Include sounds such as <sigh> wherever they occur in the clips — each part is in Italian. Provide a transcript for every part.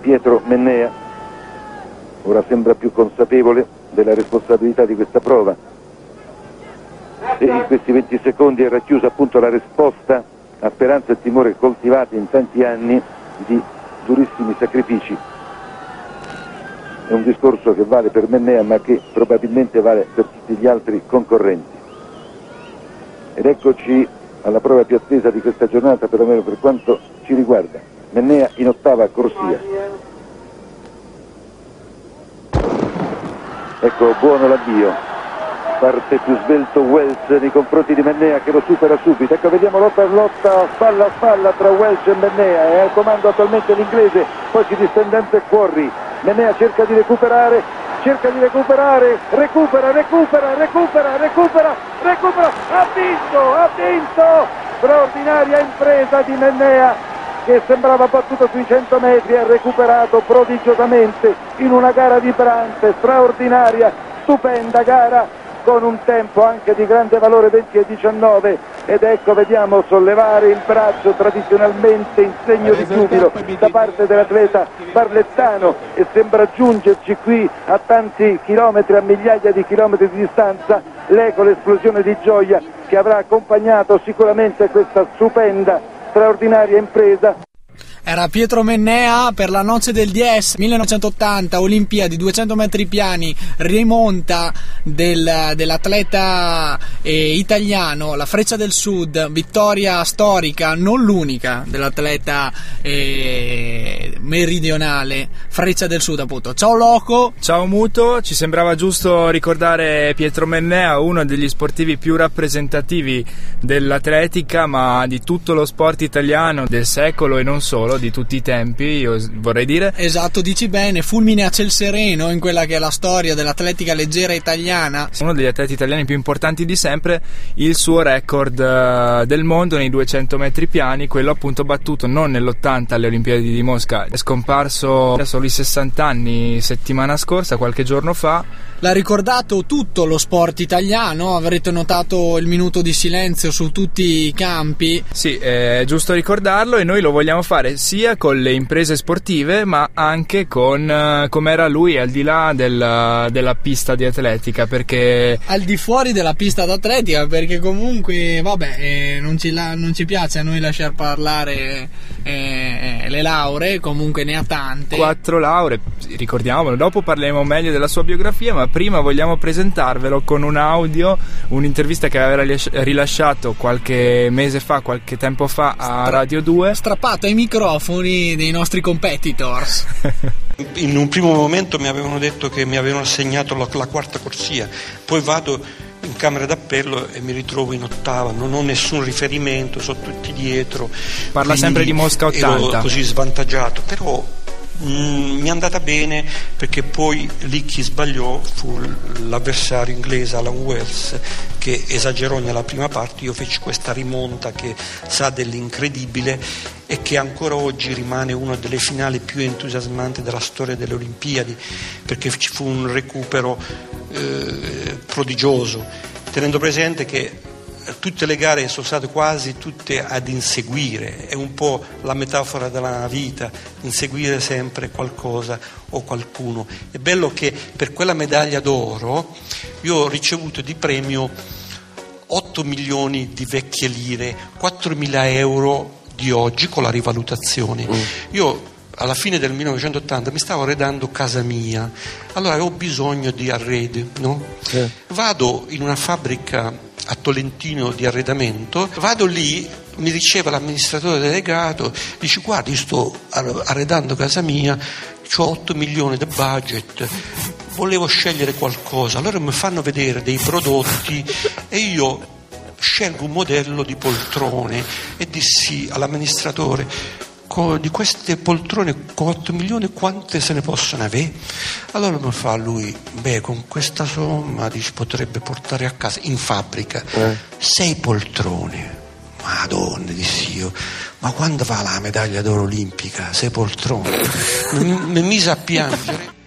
Pietro Mennea ora sembra più consapevole della responsabilità di questa prova e in questi 20 secondi è racchiusa appunto la risposta a speranze e timore coltivati in tanti anni di durissimi sacrifici. È un discorso che vale per Mennea ma che probabilmente vale per tutti gli altri concorrenti. Ed eccoci alla prova più attesa di questa giornata, perlomeno per quanto ci riguarda. Mennea in ottava corsia. Ecco, buono l'avvio. Parte più svelto Wells nei confronti di Mennea che lo supera subito. Ecco, vediamo lotta lotta spalla a spalla tra Wells e Mennea. È al comando attualmente l'inglese, poi si distende anche Quarry. Mennea cerca di recuperare, cerca di recuperare, recupera, recupera, recupera, recupera, recupera, ha vinto, ha vinto! Straordinaria impresa di Mennea che sembrava battuto sui 100 metri ha recuperato prodigiosamente in una gara vibrante, straordinaria, stupenda gara con un tempo anche di grande valore 20 e 19 ed ecco vediamo sollevare il braccio tradizionalmente in segno di giubilo da parte dell'atleta barlettano e sembra giungerci qui a tanti chilometri, a migliaia di chilometri di distanza l'eco, l'esplosione di gioia che avrà accompagnato sicuramente questa stupenda, straordinaria impresa. Era Pietro Mennea per la noce del 10 1980 Olimpiadi 200 metri piani rimonta del, dell'atleta eh, italiano la Freccia del Sud vittoria storica non l'unica dell'atleta eh, meridionale Freccia del Sud appunto. Ciao Loco. Ciao Muto. Ci sembrava giusto ricordare Pietro Mennea uno degli sportivi più rappresentativi dell'atletica ma di tutto lo sport italiano del secolo e non solo di tutti i tempi, io vorrei dire. Esatto, dici bene, fulmine a ciel sereno in quella che è la storia dell'atletica leggera italiana. Uno degli atleti italiani più importanti di sempre, il suo record uh, del mondo nei 200 metri piani, quello appunto battuto non nell'80 alle Olimpiadi di Mosca, è scomparso a soli 60 anni settimana scorsa, qualche giorno fa. L'ha ricordato tutto lo sport italiano, avrete notato il minuto di silenzio su tutti i campi. Sì, è giusto ricordarlo e noi lo vogliamo fare sia con le imprese sportive ma anche con uh, come era lui al di là del, della pista di atletica perché al di fuori della pista d'atletica perché comunque vabbè eh, non, ci la, non, ci piace a noi lasciar parlare eh, le lauree comunque ne ha tante. Quattro lauree ricordiamolo dopo parleremo meglio della sua biografia ma prima vogliamo presentarvelo con un audio un'intervista che aveva rilasciato qualche mese fa qualche tempo fa a Radio 2 strappato ai microfoni dei nostri competitors <laughs> In un primo momento mi avevano detto che mi avevano assegnato la, la quarta corsia, poi vado in camera d'appello e mi ritrovo in ottava, non ho nessun riferimento, sono tutti dietro. Parla sempre di Mosca 80. Ero così svantaggiato, però Mm, mi è andata bene perché poi lì chi sbagliò fu l'avversario inglese Alan Wells che esagerò nella prima parte, io feci questa rimonta che sa dell'incredibile e che ancora oggi rimane una delle finali più entusiasmanti della storia delle Olimpiadi perché ci fu un recupero eh, prodigioso, tenendo presente che tutte le gare sono state quasi tutte ad inseguire, è un po' la metafora della vita, inseguire sempre qualcosa o qualcuno. È bello che per quella medaglia d'oro io ho ricevuto di premio 8 milioni di vecchie lire, 4 mila euro di oggi con la rivalutazione. Mm. Io alla fine del 1980 mi stavo arredando casa mia, allora avevo bisogno di arredi, no? eh. Vado in una fabbrica a Tolentino di arredamento, vado lì, mi riceve l'amministratore delegato, dice guarda io sto arredando casa mia, ho 8 milioni di budget, volevo scegliere qualcosa, allora mi fanno vedere dei prodotti e io scelgo un modello di poltrone e dissi all'amministratore di queste poltrone con 8 milioni quante se ne possono avere? Allora mi fa lui, beh con questa somma dici, potrebbe portare a casa in fabbrica sei poltrone. Madonna, dissi io, ma quando va la medaglia d'oro olimpica? Sei poltrone. Mi, mi mise a piangere.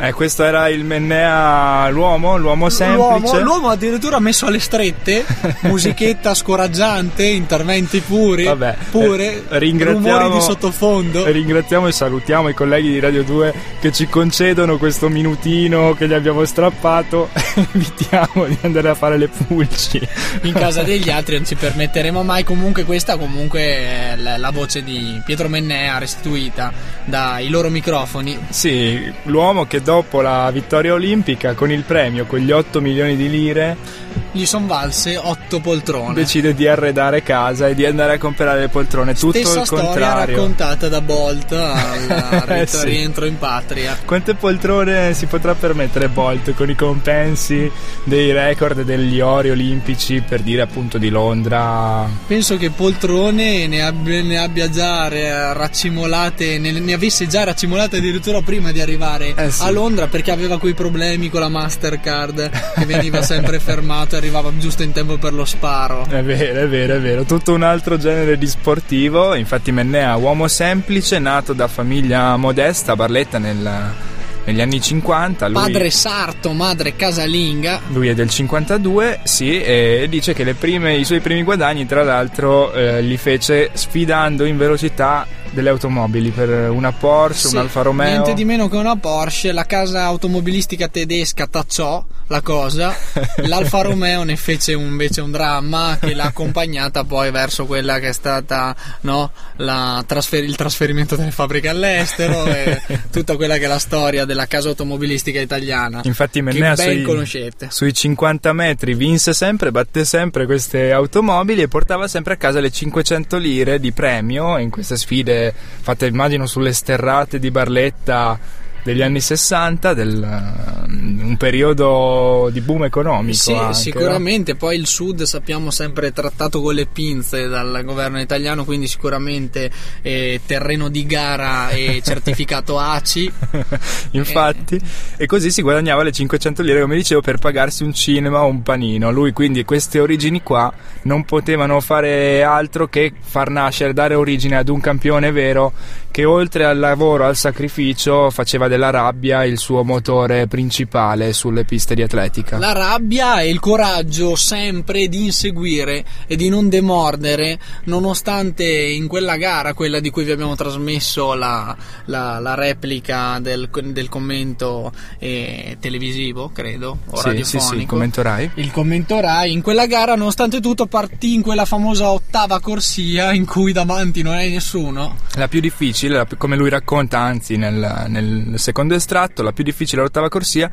Eh, questo era il Mennea, l'uomo, l'uomo semplice. L'uomo, l'uomo addirittura messo alle strette, <laughs> musichetta scoraggiante, interventi puri, Vabbè, pure, eh, ringraziamo- rumori di sottofondo. Ringraziamo e salutiamo i colleghi di Radio 2 che ci concedono questo minutino che gli abbiamo strappato. <laughs> Evitiamo di andare a fare le pulci. in casa degli <laughs> altri non ci permetteremo mai comunque questa comunque è la voce di Pietro Mennea restituita dai loro microfoni Sì, l'uomo che dopo la vittoria olimpica con il premio, con gli 8 milioni di lire, gli son valse otto poltrone decide di arredare casa e di andare a comprare le poltrone. Tutto stessa il storia contrario. raccontata da Bolt al <laughs> Eh, sì. rientro in patria Quante poltrone si potrà permettere Bolt con i compensi dei record degli ori olimpici per dire appunto di Londra? penso che poltrone ne abbia, ne abbia già eh, raccimolate ne, ne avesse già raccimolate addirittura prima di arrivare Eh sì. a Londra perché aveva quei problemi con la Mastercard che veniva <laughs> sempre fermato e arrivava giusto in tempo per lo sparo È vero, è vero, è vero. Tutto un altro genere di sportivo. Infatti, Mennea, uomo semplice, nato da famiglia modesta a Barletta nel- negli anni 50. Lui, Padre sarto, madre casalinga. lui è del 52, sì, e dice che le prime- i suoi primi guadagni, tra l'altro, eh, li fece sfidando in velocità delle automobili per una Porsche, Sì, un Alfa Romeo. Niente di meno che una Porsche. La casa automobilistica tedesca tacciò la cosa. <laughs> L'Alfa Romeo ne fece un- invece un dramma che l'ha accompagnata poi verso quella che è stata no, la trasfer- il trasferimento delle fabbriche all'estero e tutta quella che è la storia della casa automobilistica italiana. Infatti che Mennea ben sui, conoscete. sui 50 metri vinse sempre, batte sempre queste automobili e portava sempre a casa le 500 lire di premio in queste sfide fatte immagino sulle sterrate di Barletta degli anni 60, del, um, un periodo di boom economico. Sì, anche, sicuramente. Poi il Sud sappiamo sempre trattato con le pinze dal governo italiano, quindi sicuramente eh, terreno di gara e <laughs> certificato ACI. no? <laughs> Infatti, e così si guadagnava le 500 lire, come dicevo, per pagarsi un cinema o un panino. Lui quindi queste origini qua non potevano fare altro che far nascere, dare origine ad un campione vero che oltre al lavoro, al sacrificio, faceva della rabbia il suo motore principale sulle piste di atletica. La rabbia e il coraggio sempre di inseguire e di non demordere, nonostante in quella gara, quella di cui vi abbiamo trasmesso la, la- la replica del, del commento eh, televisivo, credo, o Sì, radiofonico. sì, sì, commento Rai. il commento Rai in quella gara nonostante tutto partì in quella famosa ottava corsia in cui davanti non hai nessuno La più difficile, più- come lui racconta anzi nel, nel secondo estratto, la più difficile l'ottava corsia,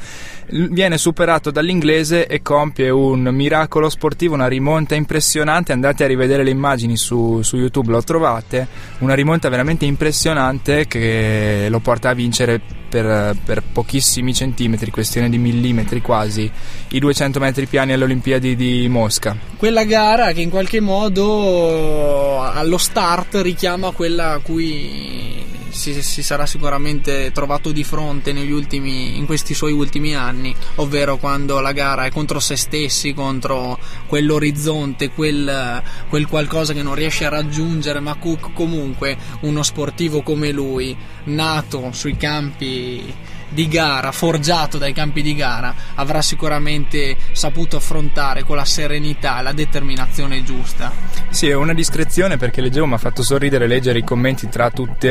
viene superato dall'inglese e compie un miracolo sportivo, una rimonta impressionante, andate a rivedere le immagini su, su YouTube, lo trovate, una rimonta veramente impressionante che lo porta a vincere per, per pochissimi centimetri, questione di millimetri quasi, i 200 metri piani alle Olimpiadi di Mosca. quella gara che in qualche modo allo start richiama quella a cui si, si sarà sicuramente trovato di fronte ultimi, in questi suoi ultimi anni, ovvero quando la gara è contro se stessi, contro quell'orizzonte, quel, quel qualcosa che non riesce a raggiungere, ma comunque uno sportivo come lui, nato sui campi di gara, forgiato dai campi di gara, avrà sicuramente saputo affrontare con la serenità e la determinazione giusta. Sì, è una discrezione perché leggevo, mi ha fatto sorridere leggere i commenti tra tutti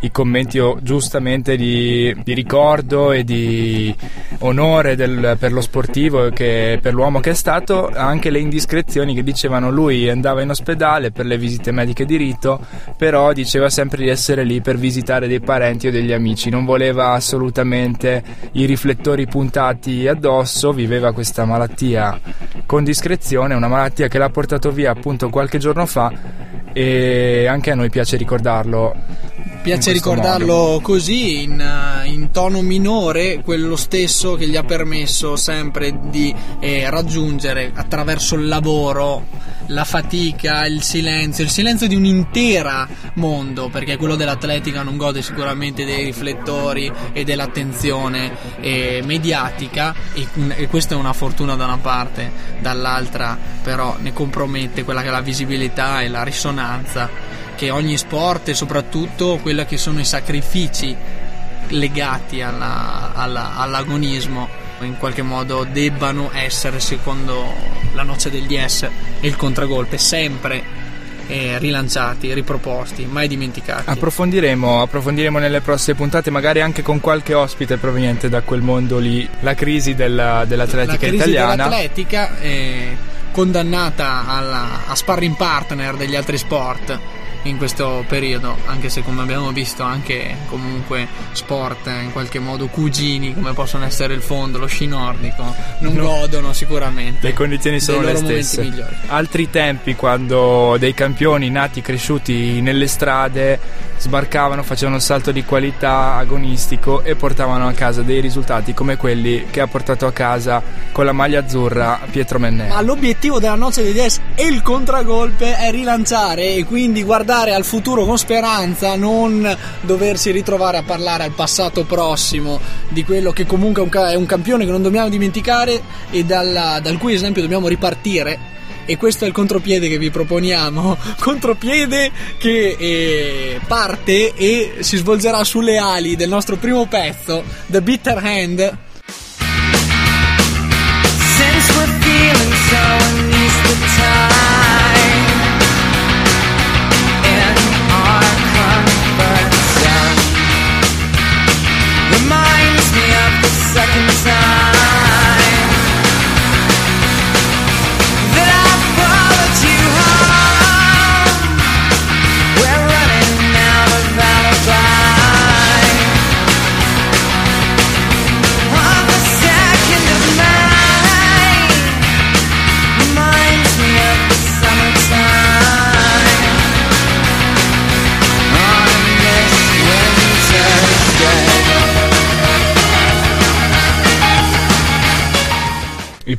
i commenti oh, giustamente di, di ricordo e di onore del- per lo sportivo e che, per l'uomo che è stato, anche le indiscrezioni che dicevano lui andava in ospedale per le visite mediche di rito, però diceva sempre di essere lì per visitare dei parenti o degli amici, non voleva assolutamente i riflettori puntati addosso, viveva questa malattia con discrezione, una malattia che l'ha portato via appunto qualche giorno fa e anche a noi piace ricordarlo. Piace ricordarlo modo. così, in, eh, in tono minore, quello stesso che gli ha permesso sempre di eh, raggiungere attraverso il lavoro la fatica, il silenzio, il silenzio di un intero mondo, perché quello dell'atletica non gode sicuramente dei riflettori e dell'attenzione eh, mediatica e, e questa è una fortuna da una parte, dall'altra però ne compromette quella che è la visibilità e la risonanza che ogni sport e soprattutto quelli che sono i sacrifici legati alla, alla, all'agonismo in qualche modo debbano essere secondo la noce del DS e il contragolpe sempre eh, rilanciati, riproposti, mai dimenticati. Approfondiremo, approfondiremo nelle prossime puntate, magari anche con qualche ospite proveniente da quel mondo lì, la crisi della, dell'atletica la crisi italiana. Dell'atletica è condannata alla, a sparring partner degli altri sport in questo periodo, anche se come abbiamo visto anche comunque sport in qualche modo cugini come possono essere il fondo, lo sci nordico, non no. godono sicuramente. Le condizioni sono le stesse. Migliori. Altri tempi quando dei campioni nati cresciuti nelle strade sbarcavano, facevano un salto di qualità agonistico e portavano a casa dei risultati come quelli che ha portato a casa con la maglia azzurra Pietro Mennea. Ma l'obiettivo della noce dei 10 e il contragolpe è rilanciare e quindi guardare guardare al futuro con speranza, non doversi ritrovare a parlare al passato prossimo di quello che comunque è un campione che non dobbiamo dimenticare e dal, dal cui esempio dobbiamo ripartire e questo è il contropiede che vi proponiamo. <laughs> Contropiede che eh, parte e si svolgerà sulle ali del nostro primo pezzo, The Bitter Hand. Since we're feeling so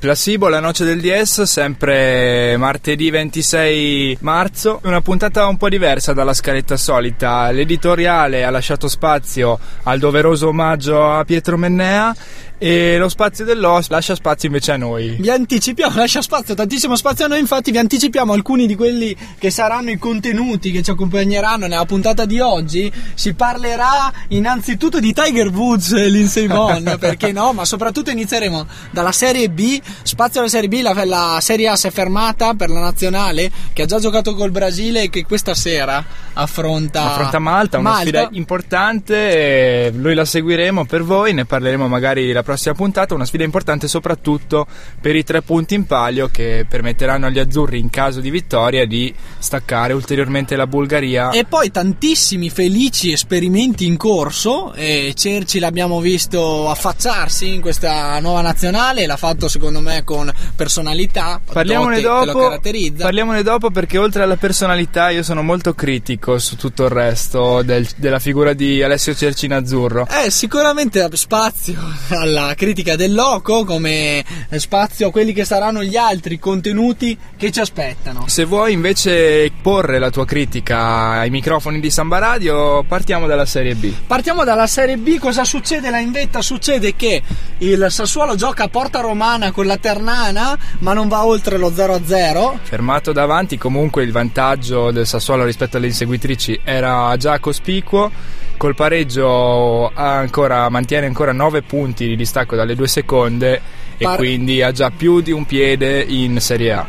Placebo, la noce del DS, sempre martedì 26 marzo. Una puntata un po' diversa dalla scaletta solita. L'editoriale ha lasciato spazio al doveroso omaggio a Pietro Mennea e lo spazio dell'OS lascia spazio invece a noi. Vi anticipiamo, lascia spazio, tantissimo spazio a noi, infatti vi anticipiamo alcuni di quelli che saranno i contenuti che ci accompagneranno nella puntata di oggi. Si parlerà innanzitutto di Tiger Woods e Lindsay Vonn, <laughs> perché no, ma soprattutto inizieremo dalla Serie B, spazio alla Serie B, la, la Serie A si è fermata per la nazionale che ha già giocato col Brasile e che questa sera affronta, affronta Malta, una Malta. sfida importante, noi la seguiremo per voi, ne parleremo magari la prossima prossima puntata, una sfida importante soprattutto per i tre punti in palio che permetteranno agli azzurri in caso di vittoria di staccare ulteriormente la Bulgaria. E poi tantissimi felici esperimenti in corso e Cerci l'abbiamo visto affacciarsi in questa nuova nazionale, l'ha fatto secondo me con personalità. Parliamone dopo, parliamone dopo perché oltre alla personalità io sono molto critico su tutto il resto del, della figura di Alessio Cerci in azzurro. Eh, sicuramente spazio <laughs> alla la critica del loco come spazio a quelli che saranno gli altri contenuti che ci aspettano. Se vuoi invece porre la tua critica ai microfoni di Samba Radio, partiamo dalla Serie B. Partiamo dalla Serie B, cosa succede? La invetta succede che il Sassuolo gioca a porta romana con la Ternana, ma non va oltre lo 0-0. Fermato davanti, comunque il vantaggio del Sassuolo rispetto alle inseguitrici era già cospicuo col pareggio ancora, mantiene ancora 9 punti di distacco dalle due seconde e Par- quindi ha già più di un piede in Serie A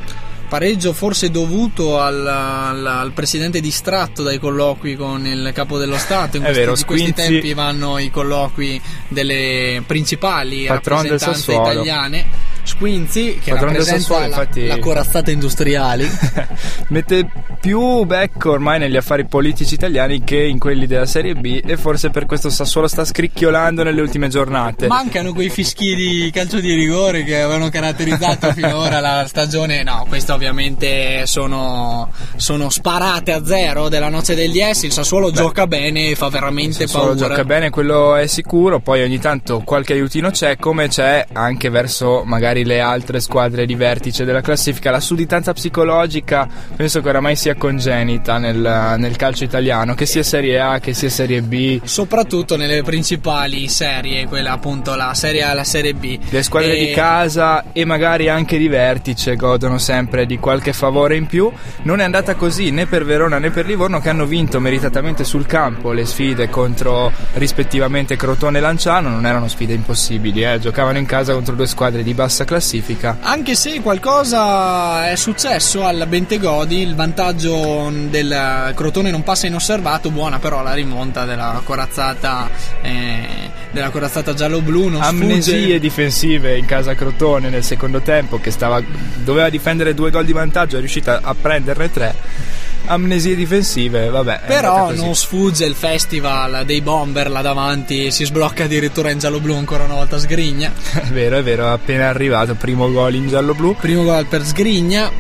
pareggio forse dovuto al, al, al, presidente distratto dai colloqui con il capo dello Stato. In, questi, vero, in questi tempi vanno i colloqui delle principali rappresentanze italiane. Squinzi, che Padrone rappresenta la, infatti, la corazzata industriali, <laughs> mette più becco ormai negli affari politici italiani che in quelli della Serie B e forse per questo Sassuolo sta scricchiolando nelle ultime giornate. Mancano quei fischi di calcio di rigore che avevano caratterizzato <laughs> finora la stagione. No, questo ovviamente sono, sono, sparate a zero della noce degli S. Il Sassuolo Beh, gioca bene e fa veramente il Sassuolo paura. gioca bene, quello è sicuro. Poi ogni tanto qualche aiutino c'è, come c'è anche verso magari magari le altre squadre di vertice della classifica. La sudditanza psicologica penso che oramai sia congenita nel, nel calcio italiano, che sia Serie A che sia Serie B. Soprattutto nelle principali serie, quella appunto la Serie A e la Serie B. Le squadre E- di casa e magari anche di vertice godono sempre di qualche favore in più. Non è andata così né per Verona né per Livorno che hanno vinto meritatamente sul campo le sfide contro rispettivamente Crotone e Lanciano. Non erano sfide impossibili, eh. giocavano in casa contro due squadre di bassa classifica. Anche se qualcosa è successo al Bentegodi, il vantaggio del Crotone non passa inosservato, buona però la rimonta della corazzata, eh, della corazzata giallo-blu. Non Amnesie sfugge. difensive in casa Crotone nel secondo tempo che stava, doveva difendere due gol di vantaggio, è riuscita a prenderne tre. Amnesie difensive, vabbè. Però non sfugge il festival dei bomber là davanti, si sblocca addirittura in giallo-blu ancora una volta Sgrigna. <laughs> È vero, è vero, è appena arrivato, primo gol in giallo-blu. Primo gol per Sgrigna,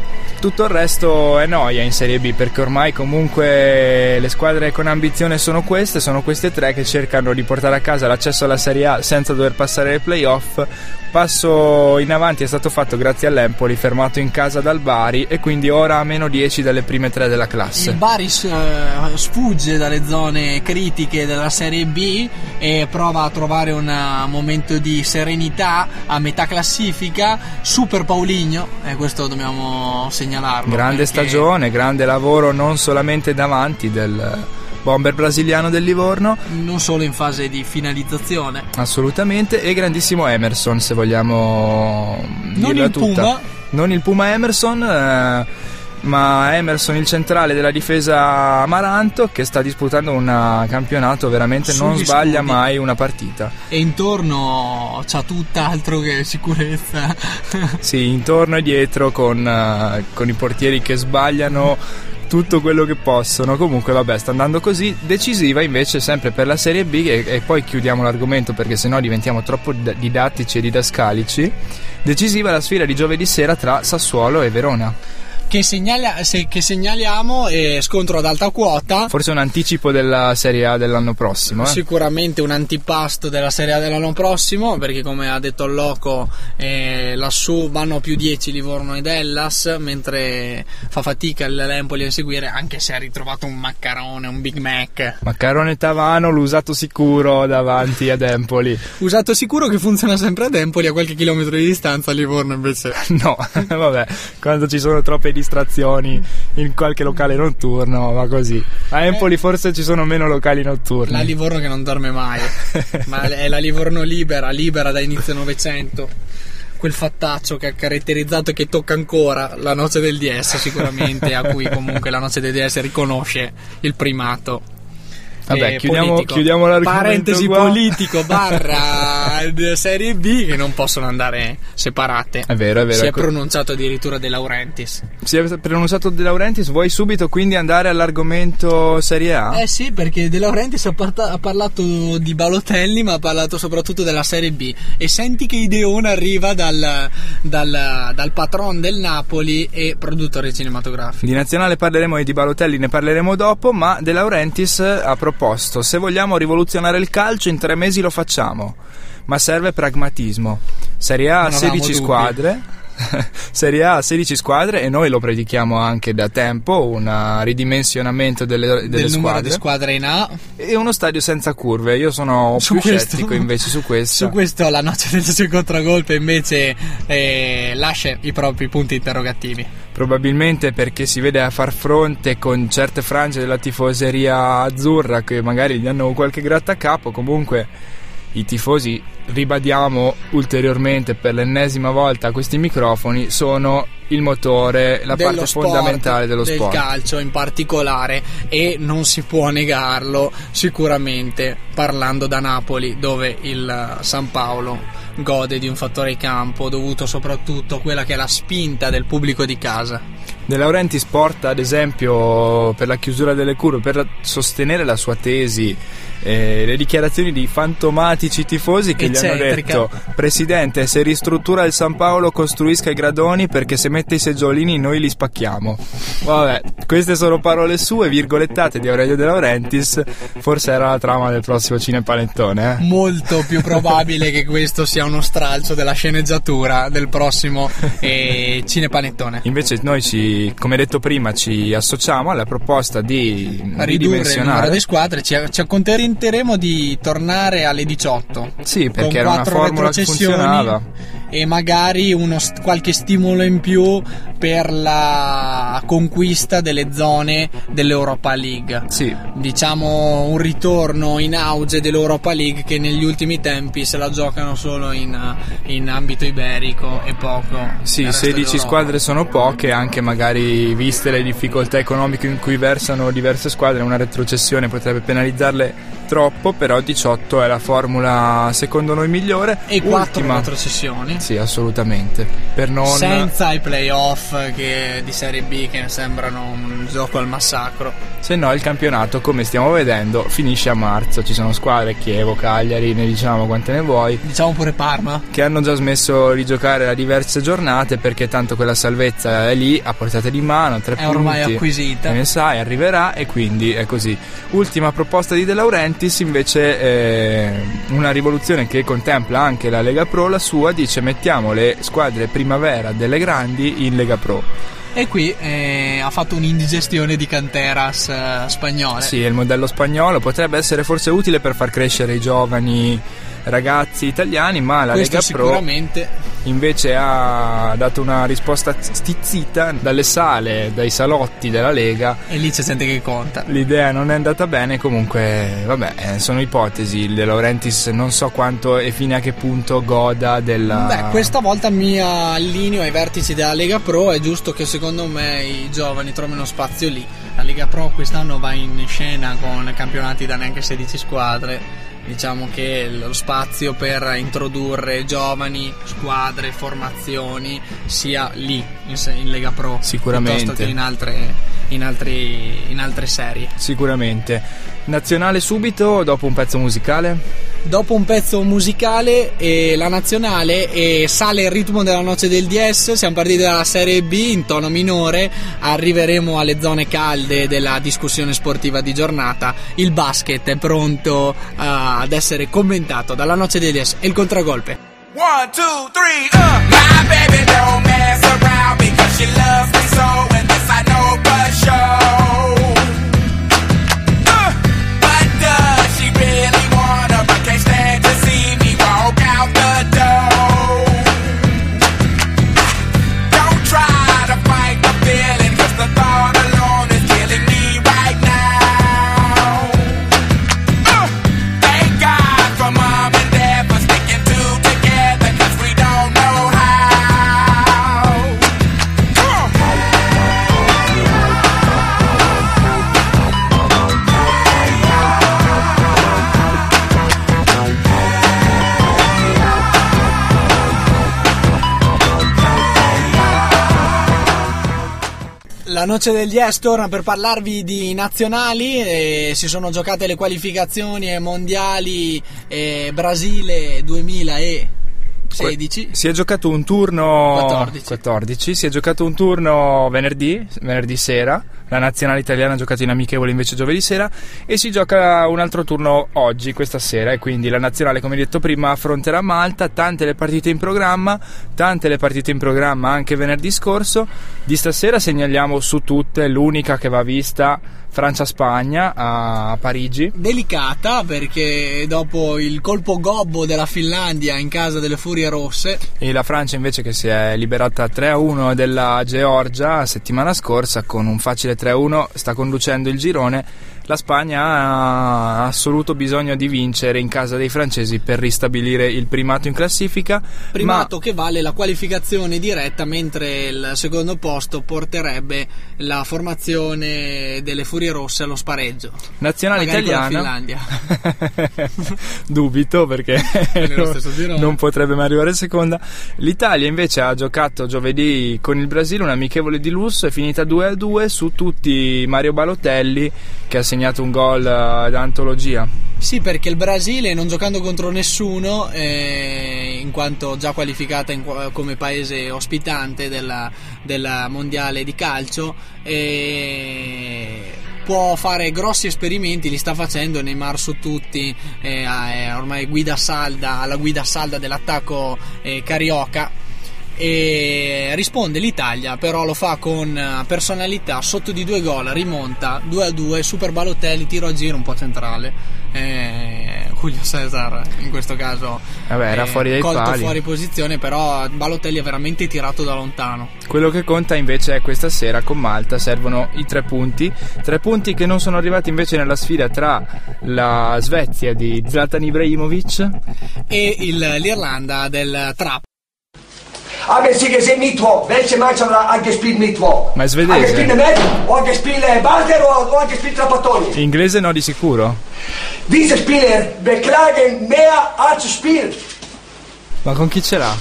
Tutto il resto è noia in Serie B perché ormai comunque le squadre con ambizione sono queste, sono queste tre che cercano di portare a casa l'accesso alla Serie A senza dover passare ai playoff. Passo in avanti è stato fatto grazie all'Empoli, fermato in casa dal Bari e quindi ora a meno 10 dalle prime tre della il classe. Bari eh, sfugge dalle zone critiche della Serie B e prova a trovare un eh, momento di serenità a metà classifica. Super Pauligno, e questo dobbiamo segnalarlo. Grande perché stagione, grande lavoro non solamente davanti del bomber brasiliano del Livorno, Non solo in fase di finalizzazione. assolutamente, e grandissimo Emerson se vogliamo Non dirla il tutta. Puma. Non il Puma Emerson, eh, ma Emerson il centrale della difesa Amaranto che sta disputando un eh, campionato veramente non Sugli sbaglia studi. mai una partita. E intorno c'ha tutt'altro che sicurezza. <laughs> Sì, intorno e dietro con, eh, con i portieri che sbagliano tutto quello che possono. Comunque, vabbè, sta andando così. Decisiva invece sempre per la Serie B. E, e poi chiudiamo l'argomento perché sennò diventiamo troppo didattici e didascalici. Decisiva la sfida di giovedì sera tra Sassuolo e Verona. Che, segnalia- se- che segnaliamo eh, scontro ad alta quota. Forse un anticipo della Serie A dell'anno prossimo. Eh? Sicuramente un antipasto della Serie A dell'anno prossimo, perché come ha detto il Loco, eh, lassù vanno più 10 Livorno ed Hellas, mentre fa fatica l'Empoli a seguire, anche se ha ritrovato un maccarone, un Big Mac. Maccarone Tavano, l'usato sicuro davanti ad Empoli. Usato sicuro che funziona sempre ad Empoli, a qualche chilometro di distanza, a Livorno invece. <laughs> No, <laughs> vabbè, quando ci sono troppe distrazioni in qualche locale notturno va così. A Empoli forse ci sono meno locali notturni. La Livorno che non dorme mai, <laughs> ma è la Livorno libera, libera da inizio Novecento. Quel fattaccio che ha caratterizzato e che tocca ancora la noce del DS sicuramente, a cui comunque la noce del DS riconosce il primato. Vabbè, eh, chiudiamo- chiudiamo l'argomento Parentesi qua. politico barra d- <laughs> serie B che non possono andare separate. È vero, è vero. Si è pronunciato addirittura De Laurentiis. Si è pronunciato De Laurentiis, vuoi subito quindi andare all'argomento Serie A? Eh sì, perché De Laurentiis ha, parta- ha parlato di Balotelli, ma ha parlato soprattutto della Serie B. E senti che ideone arriva dal, dal, dal patron del Napoli e produttore cinematografico. Di nazionale parleremo e di Balotelli ne parleremo dopo, ma De Laurentiis ha proposto: se vogliamo rivoluzionare il calcio, in tre mesi lo facciamo. Ma serve pragmatismo. Serie A avevamo 16 dubbi. squadre. <laughs> Serie A 16 squadre e noi lo predichiamo anche da tempo, un uh, ridimensionamento delle, delle del numero squadre di squadre in A. e uno stadio senza curve. Io sono Su più questo- scettico invece su questo. Su questo la noce del suo contragolpe invece eh, lascia i propri punti interrogativi. Probabilmente perché si vede a far fronte con certe frange della tifoseria azzurra che magari gli hanno qualche grattacapo. Comunque i tifosi, ribadiamo ulteriormente per l'ennesima volta a questi microfoni, sono il motore, la dello parte sport, fondamentale dello del sport. calcio in particolare e non si può negarlo sicuramente parlando da Napoli dove il eh, San Paolo gode di un fattore campo dovuto soprattutto a quella che è la spinta del pubblico di casa De Laurentiis porta ad esempio per la chiusura delle curve, per sostenere la sua tesi eh, le dichiarazioni di fantomatici tifosi che gli hanno Eccentrica. detto Presidente se ristruttura il San Paolo costruisca i gradoni perché se mette i seggiolini noi li spacchiamo vabbè queste sono parole sue virgolettate di Aurelio De Laurentiis forse era la trama del prossimo cinepanettone eh? Molto più probabile che questo sia uno stralcio della sceneggiatura del prossimo eh, cinepanettone. Invece noi ci, come detto prima, ci associamo alla proposta di ridurre il numero di squadre ci, ci accontenteremo di tornare alle 18 Sì, perché con era una formula che funzionava. e magari uno qualche stimolo in più per la conquista delle zone dell'Europa League Sì, diciamo un ritorno in auge dell'Europa League che negli ultimi tempi se la giocano solo in, in ambito iberico e poco sì, nel resto 16 d'Europa. squadre sono poche, anche magari viste le difficoltà economiche in cui versano diverse squadre, una retrocessione potrebbe penalizzarle troppo, però 18 è la formula secondo noi migliore. e quattro Ultima. retrocessioni Sì, assolutamente. Per non senza i playoff che- di Serie B che sembrano un gioco al massacro. Se no il campionato, come stiamo vedendo, finisce a marzo. Ci sono squadre, Chievo, Cagliari, ne diciamo quante ne vuoi, Diciamo pure Parma. che hanno già smesso di giocare da diverse giornate perché tanto quella salvezza è lì, a portata di mano, tre È ormai punti. acquisita. E ne sai, arriverà e quindi è così. Ultima proposta di De Laurentiis invece è una rivoluzione che contempla anche la Lega Pro, la sua dice mettiamo le squadre primavera delle grandi in Lega Pro. E qui eh, ha fatto un'indigestione di canteras eh, spagnole. Sì, il modello spagnolo potrebbe essere forse utile per far crescere i giovani ragazzi italiani, ma la Questo Lega Pro sicuramente invece ha dato una risposta stizzita dalle sale, dai salotti della Lega. e lì c'è gente che conta. L'idea non è andata bene, comunque, vabbè, eh, sono ipotesi. Il De Laurentiis non so quanto e fino a che punto goda della. Beh, questa volta mi allineo ai vertici della Lega Pro. È giusto che secondo me i giovani trovino spazio lì. La Lega Pro quest'anno va in scena con campionati da neanche 16 squadre. Diciamo che lo spazio per introdurre giovani, squadre, formazioni sia lì in, in Lega Pro Sicuramente. piuttosto che in altre, in altri- in altre serie. Sicuramente. Nazionale subito, dopo un pezzo musicale. Dopo un pezzo musicale e la nazionale e sale il ritmo della noce del DS, siamo partiti dalla Serie B in tono minore, arriveremo alle zone calde della discussione sportiva di giornata. Il basket è pronto eh, ad essere commentato dalla noce del DS e il contragolpe. One, two, three, uh. My baby don't mess around because she loves me so, and this I know for sure. La noce del Yes torna per parlarvi di nazionali, e si sono giocate le qualificazioni ai mondiali eh, Brasile 2016. Si è giocato un turno 14. 14, si è giocato un turno venerdì, venerdì sera. La nazionale italiana ha giocato in amichevole invece giovedì sera e si gioca un altro turno oggi, questa sera e quindi la nazionale come detto prima affronterà Malta, tante le partite in programma, tante le partite in programma anche venerdì scorso. Di stasera segnaliamo su tutte l'unica che va vista Francia-Spagna a Parigi. Delicata perché dopo il colpo gobbo della Finlandia in casa delle Furie Rosse, E la Francia invece che si è liberata 3-1 della Georgia settimana scorsa con un facile 3-1 sta conducendo il girone. La Spagna ha assoluto bisogno di vincere in casa dei francesi per ristabilire il primato in classifica. primato che vale la qualificazione diretta mentre il secondo posto porterebbe la formazione delle Furie Rosse allo spareggio. Ma nazionale Magari italiana. Finlandia. <laughs> Dubito perché <laughs> non, potrebbe mai arrivare seconda. L'Italia invece ha giocato giovedì con il Brasile un amichevole di lusso, è finita 2-2 su tutti Mario Balotelli che ha segnato un gol eh, d'antologia. Sì, perché il Brasile non giocando contro nessuno, eh, in quanto già qualificata in come paese ospitante della mondiale di calcio, eh, può fare grossi esperimenti, li sta facendo Neymar su tutti, eh, ormai guida salda, alla guida salda dell'attacco eh, carioca e risponde l'Italia però lo fa con eh, personalità sotto di due gol rimonta 2 a 2 super Balotelli tiro a giro un po' centrale. Eh, Julio Cesar in questo caso Vabbè, era eh, fuori dai colto pali. fuori posizione però Balotelli ha veramente tirato da lontano. Quello che conta invece è questa sera con Malta servono i tre punti, tre punti che non sono arrivati invece nella sfida tra la Svezia di Zlatan Ibrahimovic e il- l'Irlanda del Trap Anche sie gesehen Mittwoch. Welche Mannschaft hat angespielt Mittwoch? Ma è svedese? Angespielt Met, o angespielt äh, Barter o, o angespielt Trapattoni? inglese no di sicuro Diese Spieler beklagen mehr als Spiel. ma con chi ce l'ha?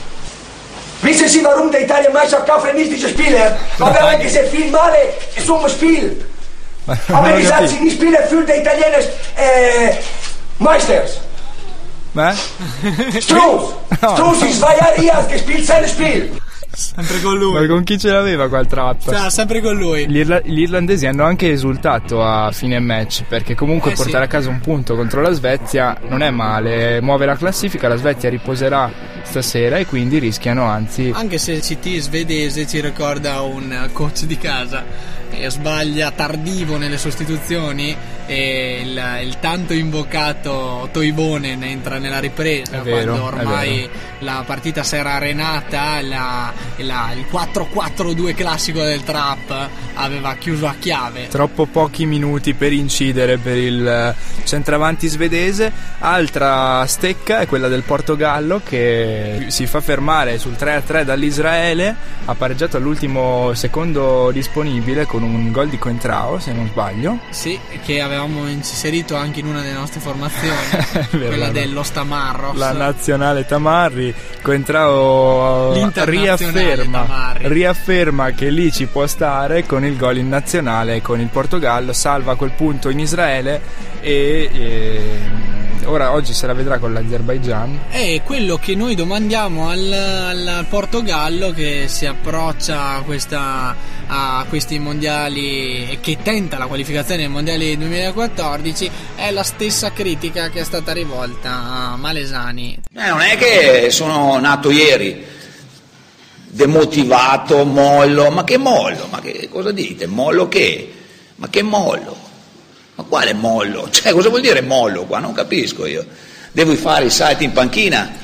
Wissen Sie, warum der Italien-Mannschaft kaufen nicht diese Spieler? Weil wir haben gesehen viel Male zum Spiel. Aber gesagt, capito. sie nicht Spieler für die Italiener äh, Meisters. Beh? Struz. No. Struz Jahre hier hat gespielt sein Spiel. sempre con Ma lui con chi ce l'aveva qua il trap? Cioè, sempre con lui Gli, irla- gli irlandesi hanno anche esultato a fine match perché comunque Eh, portare sì. a casa un punto contro la Svezia non è male, muove la classifica, la Svezia riposerà stasera e quindi rischiano anzi Anche se il CT svedese ci ricorda un coach di casa e sbaglia tardivo nelle sostituzioni e il, il tanto invocato Toivonen entra nella ripresa È vero, quando ormai la partita si era arenata la- la- il 4-4-2 classico del trap aveva chiuso a chiave. Troppo pochi minuti per incidere per il eh, centravanti svedese. Altra stecca è quella del Portogallo che si fa fermare sul 3-3 dall'Israele, ha pareggiato all'ultimo secondo disponibile con un gol di Coentrao se non sbaglio. sì, che avevamo inserito anche in una delle nostre formazioni. <laughs> Vero, quella la- dello Stamarros. La nazionale Tamarri, Coentrao riafferma, riafferma che lì ci può stare con il gol in nazionale con il Portogallo, salva quel punto in Israele e, e ora oggi se la vedrà con l'Azerbaijan. È quello che noi domandiamo al, al Portogallo che si approccia a, questa- a questi mondiali e che tenta la qualificazione ai mondiali 2014 è la stessa critica che è stata rivolta a Malesani. Eh, non è che sono nato ieri, demotivato, mollo, ma che mollo? Ma che cosa dite? Mollo che? Ma che mollo? Ma quale mollo? <laughs> Cioè, cosa vuol dire mollo qua? Non capisco io. Devo fare i salti in panchina?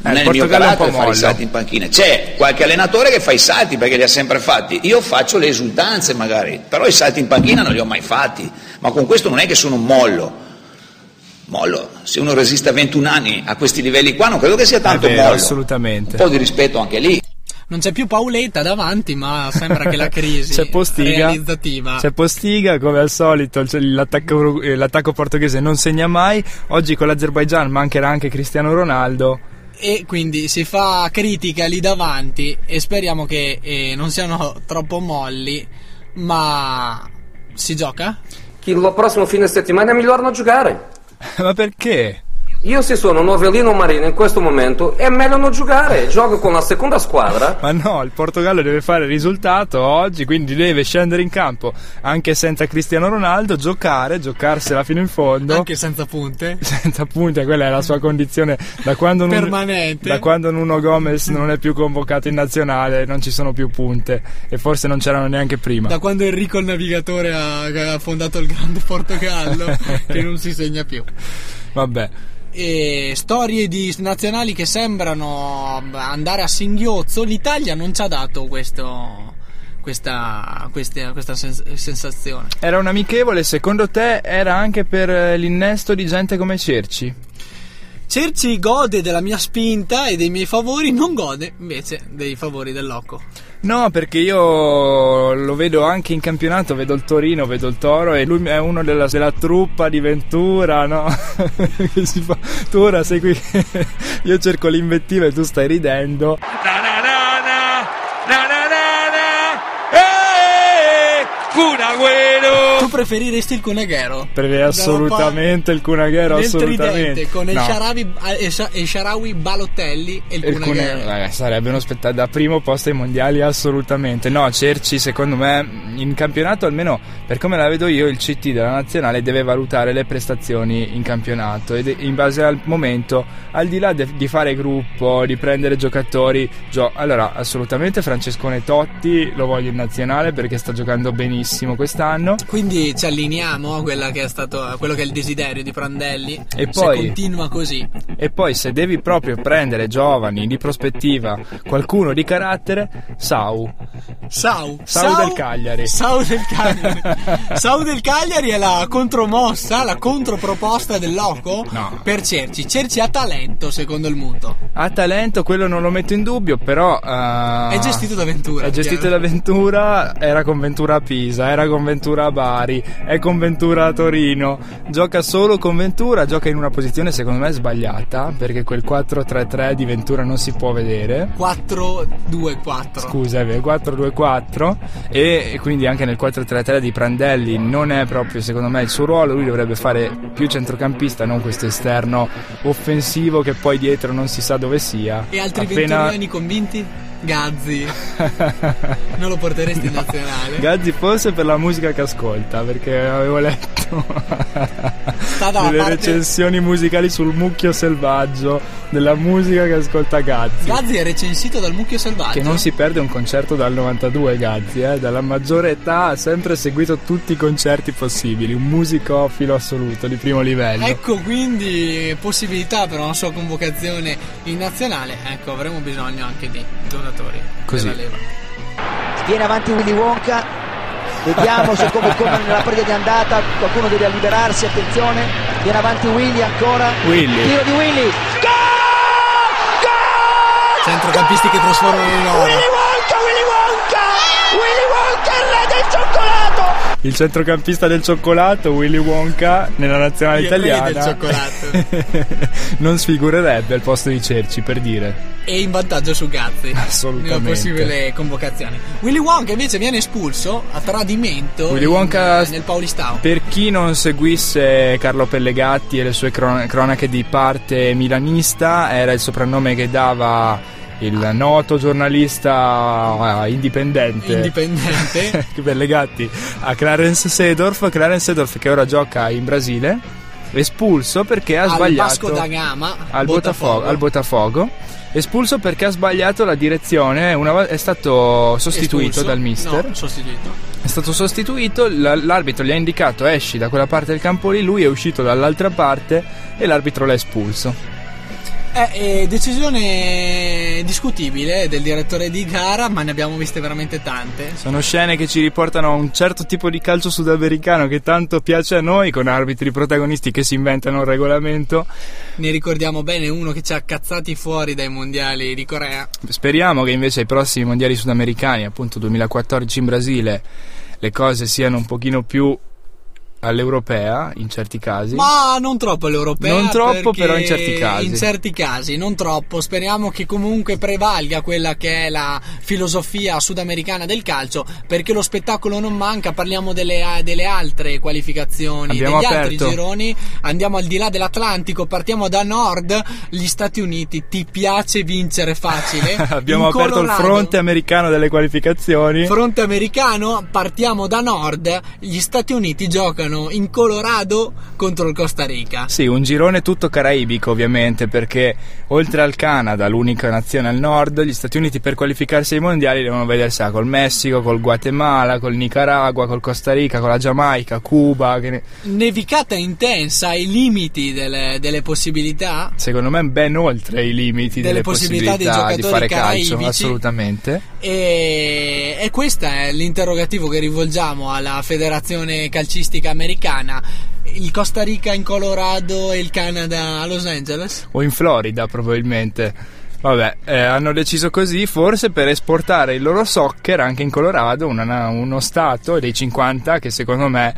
Non Eh, è il mio carattere fare i salti in panchina. C'è qualche allenatore che fa i salti perché li ha sempre fatti. Io faccio le esultanze magari, però i salti in panchina non li ho mai fatti. Ma con questo non è che sono un mollo. Mollo, se uno resiste a 21 anni a questi livelli qua, non credo che sia tanto È vero, mollo. assolutamente. Un po' di rispetto anche lì. Non c'è più Paoletta davanti, ma sembra che la <laughs> crisi C'è Postiga, realizzativa c'è Postiga come al solito cioè, l'attacco, eh, l'attacco portoghese non segna mai, oggi con l'Azerbaijan mancherà anche Cristiano Ronaldo. e quindi si fa critica lì davanti e speriamo che eh, non siano troppo molli, ma si gioca? che il prossimo fine settimana è miglior non giocare. <laughs> Ma perché? Io se sono Novellino Marino in questo momento è meglio non giocare, <laughs> gioco con la seconda squadra. Ma no, il Portogallo deve fare risultato oggi, quindi deve scendere in campo anche senza Cristiano Ronaldo, giocare, giocarsela fino in fondo. Anche senza punte? <laughs> senza punti, quella è la sua condizione da quando, Nuno- Permanente. da quando Nuno Gomez non è più convocato in nazionale, non ci sono più punte e forse non c'erano neanche prima. Da quando Enrico il navigatore ha, ha fondato il grande Portogallo, <laughs> che non si segna più. Vabbè. E storie di nazionali che sembrano andare a singhiozzo, l'Italia non ci ha dato questo, questa, questa, questa sens- sensazione. Era un amichevole, secondo te era anche per eh, l'innesto di gente come Cerci? Cerci gode della mia spinta e dei miei favori, non gode invece dei favori del Loco. No, perché io lo vedo anche in campionato, vedo il Torino, vedo il Toro e lui è uno della, della truppa di Ventura, no? <laughs> Tu ora sei qui, <laughs> io cerco l'invettiva e tu stai ridendo. Kun Agüero! Tu preferiresti il Cuneghero? Preferirei assolutamente il Cunaghero, Nel assolutamente. con il No. Sharawi, eh, Sharawi Balotelli e il, Il Cuneghero. Cune- eh, sarebbe uno spettacolo da primo posto ai mondiali assolutamente no Cerci secondo me in campionato almeno per come la vedo io il CT della nazionale deve valutare le prestazioni in campionato ed in base al momento al di là de- di fare gruppo di prendere giocatori gio- allora assolutamente Francescone Totti lo voglio in nazionale perché sta giocando benissimo quest'anno Quindi ci allineiamo a che è stato, a quello che è il desiderio di Prandelli. E poi- continua così. E poi se devi proprio prendere giovani di prospettiva, qualcuno di carattere, Sau. Sau. Sau del Cagliari. Sau del Cagliari. <laughs> Sau del Cagliari è la contromossa, la controproposta del Loco No. per Cerci. Cerci ha talento, secondo il muto. Ha talento, quello non lo metto in dubbio, però... eh, È gestito da Ventura. È gestito da Ventura, era con Ventura a Pisa, era con Ventura a Bari, è con Ventura a Torino. Gioca solo con Ventura, gioca in una posizione secondo me sbagliata, perché quel 4-3-3 di Ventura non si può vedere. 4-2-4. Scusa, è vero, 4-2-4 e quindi anche nel 4-3-3 di Prandelli non è proprio secondo me il suo ruolo, lui dovrebbe fare più centrocampista, non questo esterno offensivo che poi dietro non si sa dove sia. E altri Appena- venturiani convinti? Gazzi. non lo porteresti in <laughs> nazionale? Gazzi forse per la musica che ascolta, perché avevo letto <laughs> delle parte- recensioni musicali sul mucchio selvaggio della musica che ascolta Gazzi. Gazzi è recensito dal mucchio selvaggio. Che non si perde un concerto dal 92 Gazzi, eh? dalla maggiore età ha sempre seguito tutti i concerti possibili, un musicofilo assoluto di primo livello. Ecco quindi possibilità per una sua convocazione in nazionale. Ecco, avremo bisogno anche di giocatori. Così. della leva. Viene avanti Willy Wonka. Vediamo se come, come nella partita di andata qualcuno deve liberarsi, attenzione. Viene avanti Willy ancora. Willy. Tiro di Willy. Centrocampisti che trasformano in oro. Willy Wonka, Willy Wonka! Willy Wonka il re del cioccolato! Il centrocampista del cioccolato, Willy Wonka, nella nazionale Il re italiana. del cioccolato. <laughs> non sfigurerebbe al posto di Cerci, per dire. E in vantaggio su Gazzi. Assolutamente. Nella possibile convocazione. Willy Wonka invece viene espulso a tradimento Willy in- Wonka- nel Paulistao. Per chi non seguisse Carlo Pellegatti e le sue cron- cronache di parte milanista, era il soprannome che dava il noto giornalista eh, indipendente Indipendente. <laughs> Pellegatti a Clarence Sedorf, Clarence Sedorf che ora gioca in Brasile, espulso perché ha al sbagliato Vasco da Gama. al Botafogo. Botafogo, al Botafogo. Espulso perché ha sbagliato la direzione, una è stato sostituito Espulso? dal mister. No, sostituito. È stato sostituito, la- l'arbitro gli ha indicato esci da quella parte del campo lì, lui è uscito dall'altra parte e l'arbitro l'ha espulso. Eh, eh, decisione discutibile del direttore di gara, ma ne abbiamo viste veramente tante. Sono scene che ci riportano a un certo tipo di calcio sudamericano che tanto piace a noi, con arbitri protagonisti che si inventano un regolamento. Ne ricordiamo bene uno che ci ha cazzati fuori dai mondiali di Corea. Speriamo che invece ai prossimi mondiali sudamericani, appunto 2014 in Brasile, le cose siano un pochino più all'europea in certi casi. Ma non troppo l'europea. Non troppo, però in certi casi. In certi casi, non troppo. Speriamo che comunque prevalga quella che è la filosofia sudamericana del calcio, perché lo spettacolo non manca. Parliamo delle, delle altre qualificazioni, Abbiamo degli altri aperto. gironi. Andiamo al di là dell'Atlantico, partiamo da nord, gli Stati Uniti. Ti piace vincere facile? <laughs> Abbiamo In aperto il Colorado, fronte americano delle qualificazioni. Fronte americano, partiamo da nord, gli Stati Uniti giocano in Colorado contro il Costa Rica. Sì, un girone tutto caraibico ovviamente perché oltre al Canada, l'unica nazione al nord, gli Stati Uniti per qualificarsi ai mondiali devono vedersela col Messico, col Guatemala, col Nicaragua, col Costa Rica, con la Giamaica, Cuba, ne- Nevicata intensa ai limiti delle, delle possibilità. secondo me ben oltre i limiti Delle delle, possibilità dei possibilità di fare calcio, assolutamente. E, e questo è l'interrogativo che rivolgiamo alla federazione calcistica americana. Il Costa Rica in Colorado e il Canada a Los Angeles? O in Florida probabilmente. Vabbè, eh, hanno deciso così forse per esportare il loro soccer anche in Colorado, una- uno stato dei 50 che secondo me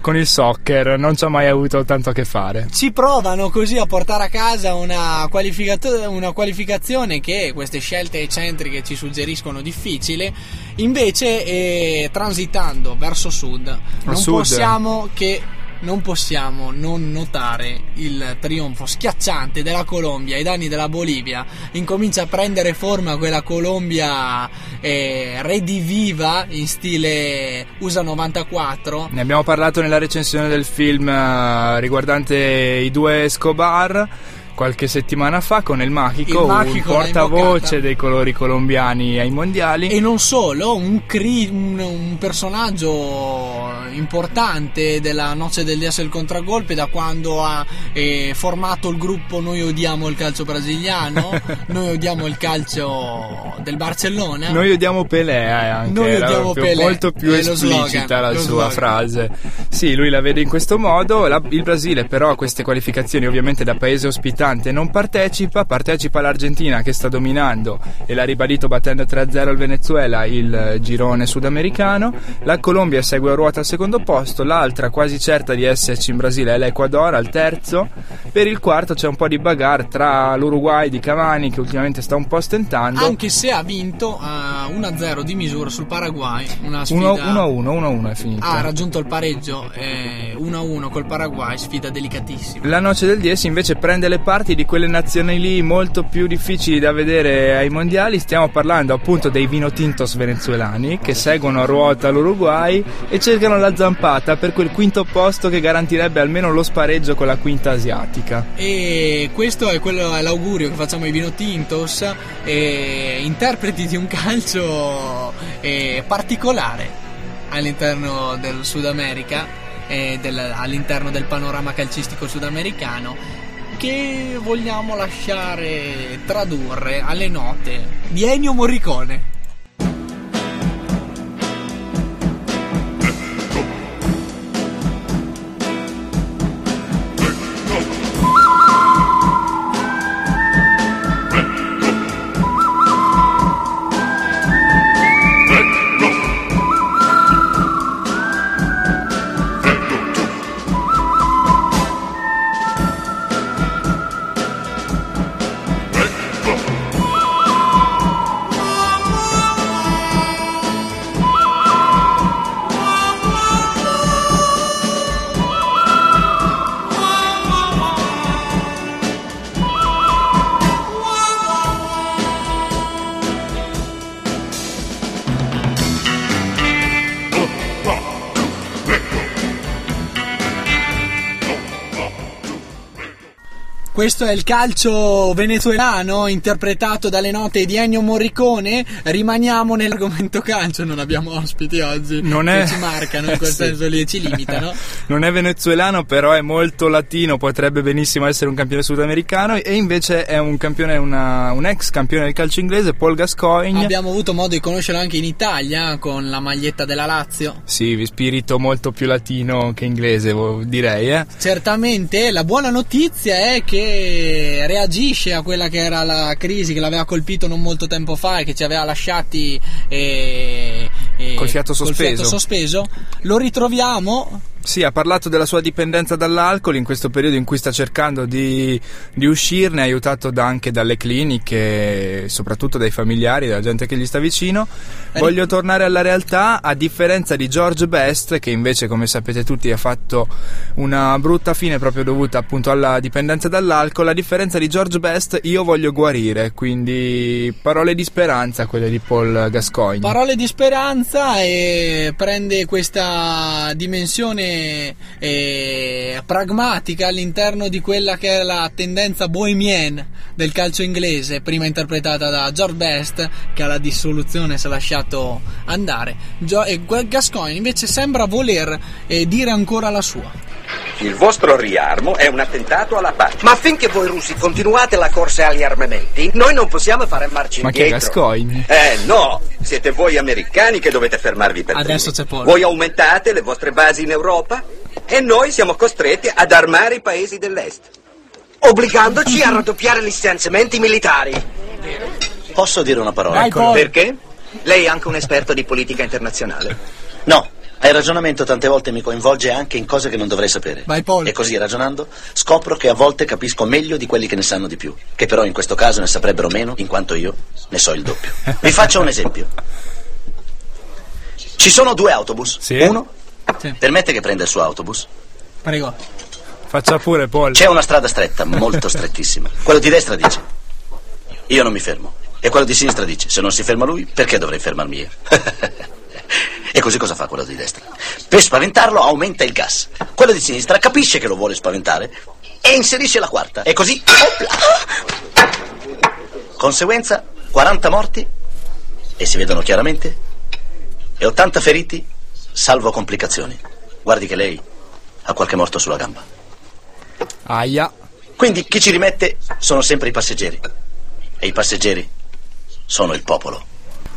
con il soccer, non ci ha mai avuto tanto a che fare. ci provano così a portare a casa una, qualificato- una qualificazione che queste scelte eccentriche ci suggeriscono difficile, invece eh, transitando verso sud non sud. possiamo che non possiamo non notare il trionfo schiacciante della Colombia ai danni della Bolivia. Incomincia a prendere forma quella Colombia eh, rediviva in stile USA 94 Ne abbiamo parlato nella recensione del film eh, riguardante i due Escobar qualche settimana fa con il Machico, Il Machico un portavoce dei colori colombiani ai mondiali. E non solo, un, cri- un- un personaggio importante della Noce del Dias e il Contragolpe da quando ha eh, formato il gruppo Noi odiamo il calcio brasiliano, <laughs> noi odiamo il calcio del Barcellona. Noi odiamo Pelé, eh, anche Noi odiamo Pelé, molto più esplicita slogan, la sua slogan. frase. Sì, lui la vede in questo modo. La- il Brasile, però, a queste qualificazioni, ovviamente da paese ospitante, non partecipa. Partecipa l'Argentina che sta dominando e l'ha ribadito battendo 3-0 il Venezuela, il eh, girone sudamericano. La Colombia segue a ruota al secondo posto. L'altra, quasi certa di esserci in Brasile, è l'Ecuador al terzo. Per il quarto c'è un po' di bagarre tra l'Uruguay di Cavani, che ultimamente sta un po' stentando. Anche se ha vinto eh, 1-0 di misura sul Paraguay, una sfida 1-1, 1-1 è finito. ha raggiunto il pareggio eh, 1-1 col Paraguay, sfida delicatissima. La noce del 10 invece prende le parti di quelle nazioni lì molto più difficili da vedere ai mondiali. Stiamo parlando appunto dei vinotintos venezuelani che seguono a ruota l'Uruguay e cercano la zampata per quel quinto posto che garantirebbe almeno lo spareggio con la quinta asiatica. E questo è, quello, è l'augurio che facciamo ai Vino Tintos, eh, interpreti di un calcio eh, particolare all'interno del Sud America, eh, del- all'interno del panorama calcistico sudamericano, che vogliamo lasciare tradurre alle note di Ennio Morricone. Questo è il calcio venezuelano interpretato dalle note di Ennio Morricone. Rimaniamo nell'argomento calcio, non abbiamo ospiti oggi Non che è- ci marcano in <laughs> quel Sì. senso lì e ci limitano. <laughs> Non è venezuelano, però è molto latino, potrebbe benissimo essere un campione sudamericano e invece è un campione, una- un ex campione del calcio inglese, Paul Gascoigne. Abbiamo avuto modo di conoscerlo anche in Italia con la maglietta della Lazio. Sì, spirito molto più latino che inglese, direi, eh. Certamente la buona notizia è che reagisce a quella che era la crisi che l'aveva colpito non molto tempo fa e che ci aveva lasciati eh, eh, Col fiato sospeso. sospeso. Lo ritroviamo Sì, ha parlato della sua dipendenza dall'alcol in questo periodo in cui sta cercando di, di uscirne, aiutato da- anche dalle cliniche, soprattutto dai familiari, dalla gente che gli sta vicino. Voglio tornare alla realtà, a differenza di George Best, che invece, come sapete tutti, ha fatto una brutta fine proprio dovuta appunto alla dipendenza dall'alcol. A differenza di George Best, io voglio guarire, quindi parole di speranza quelle di Paul Gascoigne. Parole di speranza e prende questa dimensione eh, pragmatica all'interno di quella che è la tendenza bohemienne del calcio inglese, prima interpretata da George Best, che alla dissoluzione si è lasciato andare. E Gascoigne invece sembra voler eh, dire ancora la sua. Il vostro riarmo è un attentato alla pace. Ma finché voi russi continuate la corsa agli armamenti, noi non possiamo fare marcia Ma che indietro. Gascoigne? Eh no, siete voi americani che dovete fermarvi per Adesso primi. c'è Paul. Voi aumentate le vostre basi in Europa e noi siamo costretti ad armare i paesi dell'est. Obbligandoci a raddoppiare gli stanziamenti militari. Posso dire una parola? Vai, Paul. Perché? Lei è anche un esperto di politica internazionale? No, Il ragionamento tante volte mi coinvolge anche in cose che non dovrei sapere. Vai Paul. E così ragionando scopro che a volte capisco meglio di quelli che ne sanno di più, che però in questo caso ne saprebbero meno in quanto io ne so il doppio. Vi faccio un esempio. Ci sono due autobus. Uno permette che prenda il suo autobus. Prego. Faccia pure, Paul. C'è una strada stretta, molto <laughs> strettissima. Quello di destra dice: Io non mi fermo. E quello di sinistra dice: Se non si ferma lui, perché dovrei fermarmi io? <laughs> <laughs> e così cosa fa quello di destra? Per spaventarlo aumenta il gas. Quello di sinistra capisce che lo vuole spaventare e inserisce la quarta. E così. opla! Conseguenza: 40 morti, e si vedono chiaramente, e 80 feriti, salvo complicazioni. Guardi che lei ha qualche morto sulla gamba. Aia. Quindi chi ci rimette sono sempre i passeggeri. E i passeggeri sono il popolo.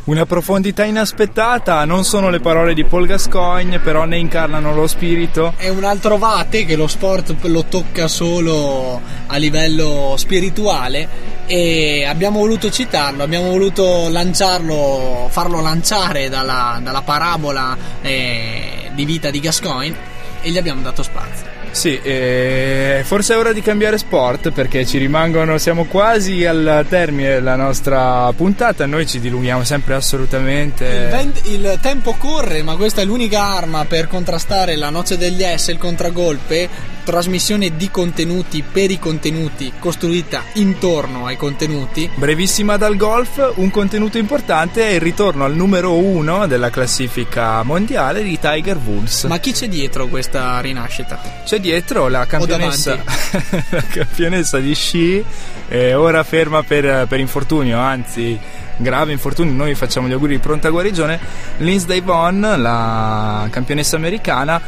Una profondità inaspettata, non sono le parole di Paul Gascoigne, però ne incarnano lo spirito. È un altro vate che lo sport lo tocca solo a livello spirituale e abbiamo voluto citarlo, abbiamo voluto lanciarlo, farlo lanciare dalla, dalla parabola eh, di vita di Gascoigne e gli abbiamo dato spazio. Sì, eh, forse è ora di cambiare sport perché ci rimangono, siamo quasi al termine della nostra puntata, noi ci dilunghiamo sempre assolutamente. Il, vent- il tempo corre, ma questa è l'unica arma per contrastare la noce degli S, il contragolpe, trasmissione di contenuti per i contenuti, costruita intorno ai contenuti. Brevissima dal golf, un contenuto importante è il ritorno al numero uno della classifica mondiale di Tiger Woods. Ma chi c'è dietro questa rinascita? C'è dietro la campionessa, <laughs> la campionessa di sci, eh, ora ferma per, per infortunio, anzi grave infortunio, noi facciamo gli auguri di pronta guarigione, Lindsay Vonn, la campionessa americana,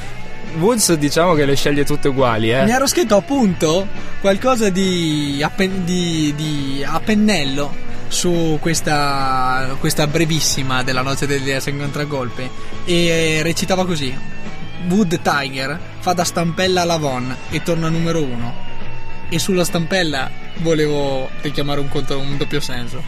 Woods diciamo che le sceglie tutte uguali, eh. Mi ero scritto appunto qualcosa di a, pen- di- di- a pennello su questa, questa brevissima della notte del DS in contragolpe e recitava così. Wood Tiger fa da stampella alla Von e torna numero uno e sulla stampella volevo richiamare un, conto, un doppio senso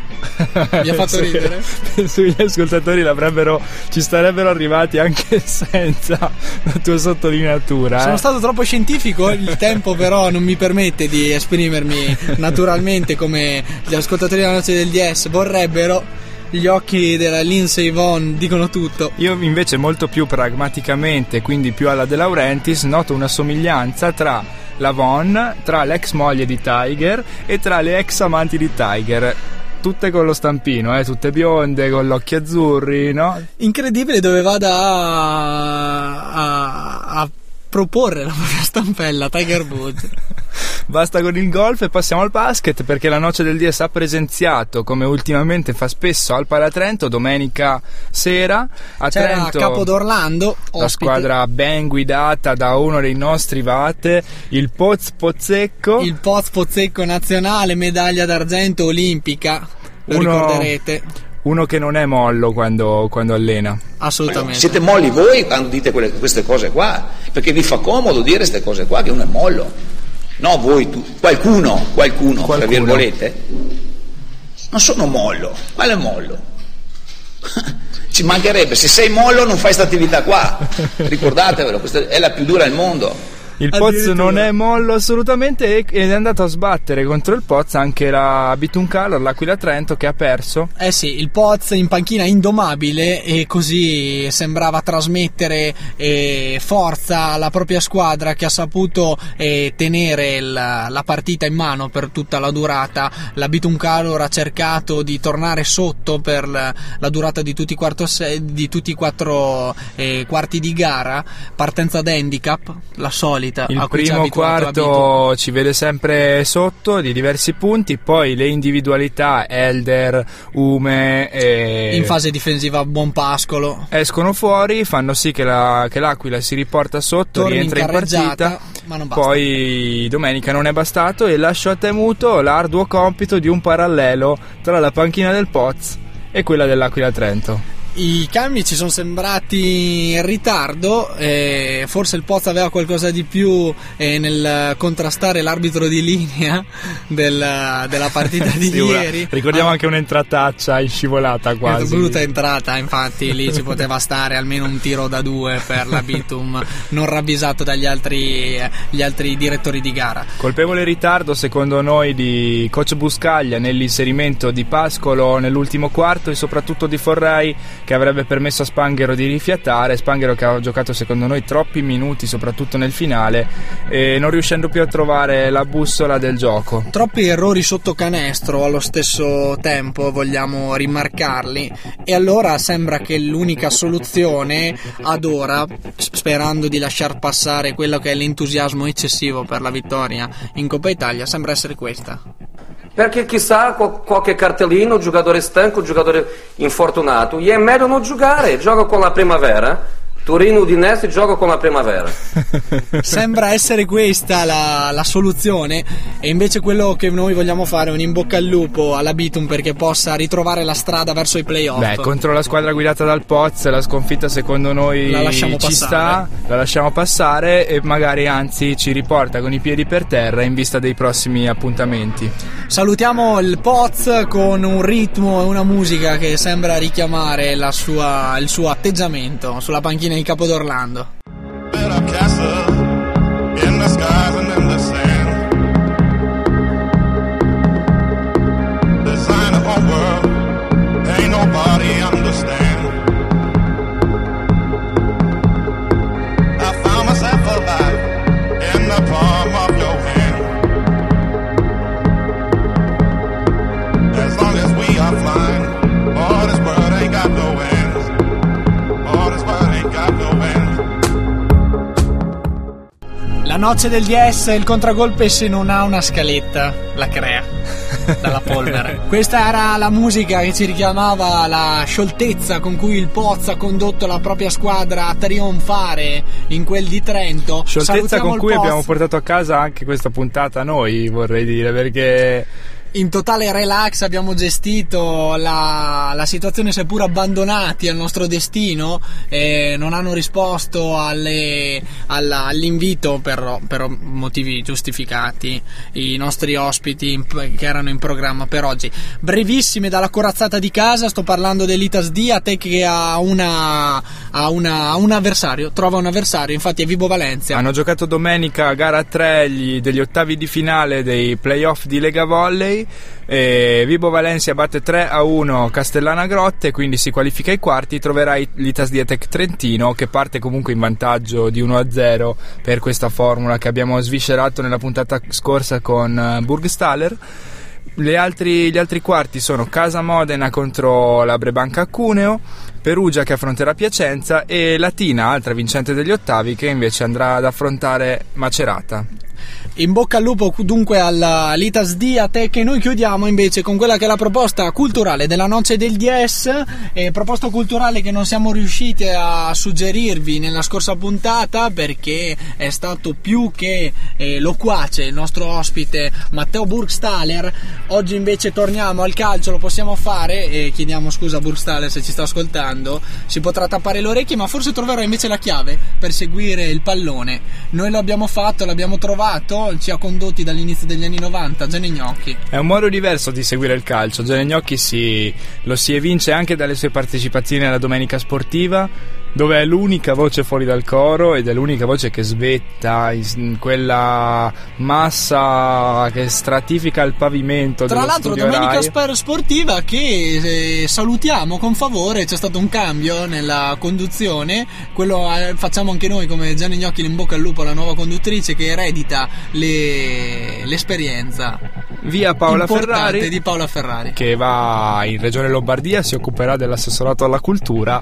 mi ha fatto ridere Penso che gli ascoltatori l'avrebbero, ci starebbero arrivati anche <laughs> senza la tua sottolineatura. Sono eh. stato troppo scientifico, il tempo però non mi permette di esprimermi naturalmente come gli ascoltatori della noce del DS vorrebbero. Gli occhi della Lindsay Vonn dicono tutto. Io invece molto più pragmaticamente, quindi più alla De Laurentiis, noto una somiglianza tra la Von, tra l'ex moglie di Tiger e tra le ex amanti di Tiger. Tutte con lo stampino, eh, tutte bionde, con gli occhi azzurri, no? Incredibile dove vada a, a- a proporre la propria stampella Tiger Woods. <laughs> Basta con il golf e passiamo al basket perché la Noce del DS ha presenziato, come ultimamente fa spesso al Palatrento, domenica sera a C'era Trento. Capo d'Orlando, La ospite. squadra ben guidata da uno dei nostri vate, il Poz Pozzecco. Il Poz Pozzecco nazionale, medaglia d'argento olimpica. Lo Uno- ricorderete. Uno che non è mollo quando, quando allena. Assolutamente. Siete molli voi quando dite quelle- queste cose qua, perché vi fa comodo dire queste cose qua che uno è mollo. No, voi, tu, qualcuno, qualcuno, tra Qualcuno. virgolette. Non sono mollo, quale mollo? <laughs> Ci mancherebbe, se sei mollo non fai questa attività qua, <laughs> ricordatevelo, questa è la più dura al mondo. Il Poz non è mollo assolutamente ed è andato a sbattere contro il Poz anche la Bituncalo, l'Aquila Trento che ha perso. Eh sì, il Poz in panchina indomabile e così sembrava trasmettere eh, forza alla propria squadra che ha saputo eh, tenere il- la partita in mano per tutta la durata. La Bituncalor ha cercato di tornare sotto per la, la durata di tutti i, quarto di tutti i quattro eh, quarti di gara, partenza da handicap, la solita. Il ci ha primo abituato quarto ci vede sempre sotto di diversi punti, poi le individualità Elder, Ume e in fase difensiva buon pascolo. escono fuori, fanno sì che, la- che l'Aquila si riporta sotto, Torni rientra in, partita. ma non basta. Poi domenica non è bastato e lascio a temuto l'arduo compito di un parallelo tra la panchina del Poz e quella dell'Aquila Trento. I cambi ci sono sembrati in ritardo, eh, forse il Pozzo aveva qualcosa di più eh, nel contrastare l'arbitro di linea <laughs> del- della partita di <laughs> una- ieri. Ricordiamo anche un'entrataccia in scivolata quasi. Brutta entrata, infatti lì ci poteva <laughs> stare almeno un tiro da due per la Bitum, non ravvisato dagli altri, gli altri direttori di gara. Colpevole ritardo secondo noi di coach Buscaglia nell'inserimento di Pascolo nell'ultimo quarto e soprattutto di Forrai che avrebbe permesso a Spanghero di rifiatare, Spanghero che ha giocato secondo noi troppi minuti soprattutto nel finale e non riuscendo più a trovare la bussola del gioco. Troppi errori sotto canestro allo stesso tempo, vogliamo rimarcarli, e allora sembra che l'unica soluzione ad ora, sperando di lasciar passare quello che è l'entusiasmo eccessivo per la vittoria in Coppa Italia, sembra essere questa. Perché chissà qual- qualche cartellino, giocatore stanco, giocatore infortunato. E è meglio non giocare, gioca con la primavera. Torino Udinese gioca con la primavera. <laughs> Sembra essere questa la, la soluzione e invece quello che noi vogliamo fare è un in bocca al lupo alla Bitum perché possa ritrovare la strada verso i playoff. Beh, contro la squadra guidata dal Poz la sconfitta secondo noi La ci passare. sta, la lasciamo passare e magari anzi ci riporta con i piedi per terra in vista dei prossimi appuntamenti. Salutiamo il Poz con un ritmo e una musica che sembra richiamare la sua- il suo atteggiamento sulla panchina di Capodorlando. castle Noce del DS, il contragolpe se non ha una scaletta, la crea dalla polvere. <laughs> Questa era la musica che ci richiamava la scioltezza con cui il Poz ha condotto la propria squadra a trionfare in quel di Trento. Scioltezza Salutiamo con cui abbiamo portato a casa anche questa puntata noi, vorrei dire, perché in totale relax abbiamo gestito la, la situazione seppur abbandonati al nostro destino e non hanno risposto alle- alla- all'invito per, per motivi giustificati i nostri ospiti in- che erano in programma per oggi brevissime dalla corazzata di casa sto parlando dell'Itas Diate che ha, una, ha, una- un avversario trova un avversario infatti è Vibo Valencia hanno giocato domenica gara 3 gli- degli ottavi di finale dei playoff di Lega Volley. E Vibo Valencia batte 3 a 1 Castellana Grotte, quindi si qualifica ai quarti. Troverà i- l'Itas Diatec Trentino che parte comunque in vantaggio di 1 a 0 per questa formula che abbiamo sviscerato nella puntata scorsa con eh, Burgstaller. Le altri- gli altri quarti sono Casa Modena contro la Brebanca Cuneo, Perugia che affronterà Piacenza e Latina, altra vincente degli ottavi, che invece andrà ad affrontare Macerata. In bocca al lupo dunque alla Litas Diate che noi chiudiamo invece con quella che è la proposta culturale della noce del DS, eh, proposta culturale che non siamo riusciti a suggerirvi nella scorsa puntata perché è stato più che eh, loquace il nostro ospite Matteo Burgstaller. Oggi invece torniamo al calcio, lo possiamo fare e chiediamo scusa a Burgstaller se ci sta ascoltando, si potrà tappare le orecchie ma forse troverò invece la chiave per seguire il pallone. Noi lo abbiamo fatto, l'abbiamo trovato, ci ha condotti dall'inizio degli anni 90, Gianni Gnocchi. È un modo diverso di seguire il calcio. Gianni Gnocchi si, lo si evince anche dalle sue partecipazioni alla domenica sportiva, dove è l'unica voce fuori dal coro ed è l'unica voce che svetta in quella massa che stratifica il pavimento. Tra l'altro domenica Rai. sportiva che eh, salutiamo con favore, c'è stato un cambio nella conduzione, quello eh, facciamo anche noi come Gianni Gnocchi in bocca al lupo alla nuova conduttrice che eredita le- l'esperienza Via Paola Ferrari. di Paola Ferrari. che va in Regione Lombardia, si occuperà dell'assessorato alla cultura.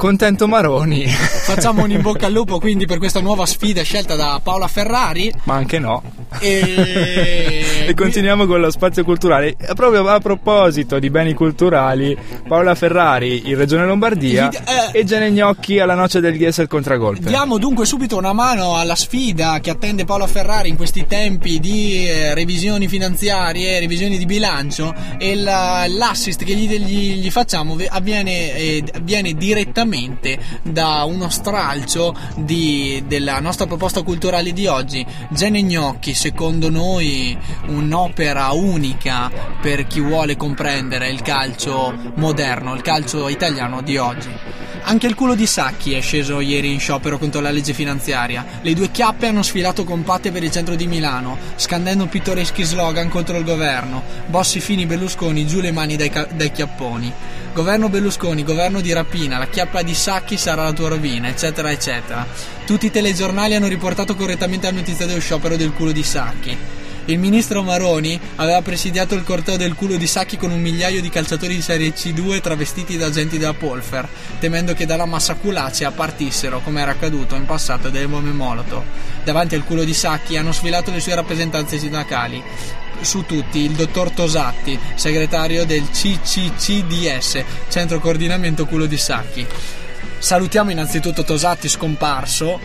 Contento Maroni, <laughs> Facciamo un in bocca al lupo quindi per questa nuova sfida scelta da Paola Ferrari. ma anche no. E... <laughs> E continuiamo con lo spazio culturale. Proprio a proposito di beni culturali, Paola Ferrari in Regione Lombardia Eh. e Gene Gnocchi alla noce del DS il contragolpe. Diamo dunque subito una mano alla sfida che attende Paolo Ferrari in questi tempi di eh, revisioni finanziarie, revisioni di bilancio e la- l'assist che gli, gli- gli facciamo avviene, eh, avviene direttamente da uno stralcio di- della nostra proposta culturale di oggi. Gene Gnocchi, secondo noi un'opera unica per chi vuole comprendere il calcio moderno, il calcio italiano di oggi. Anche il culo di Sacchi è sceso ieri in sciopero contro la legge finanziaria. Le due chiappe hanno sfilato compatte per il centro di Milano, scandendo pittoreschi slogan contro il governo. Bossi fini Berlusconi, giù le mani dai, ca- dai chiapponi. Governo Berlusconi, governo di rapina, la chiappa di Sacchi sarà la tua rovina, eccetera, eccetera. Tutti i telegiornali hanno riportato correttamente la notizia dello sciopero del culo di Sacchi. Il ministro Maroni aveva presidiato il corteo del culo di Sacchi con un migliaio di calciatori di Serie C2 travestiti da agenti della Polfer, temendo che dalla massa culacea partissero, come era accaduto in passato, delle bombe Molotov. Davanti al culo di Sacchi hanno sfilato le sue rappresentanze sindacali. Su tutti il dottor Tosatti, segretario del CCCDS, Centro Coordinamento Culo di Sacchi. Salutiamo innanzitutto Tosatti scomparso,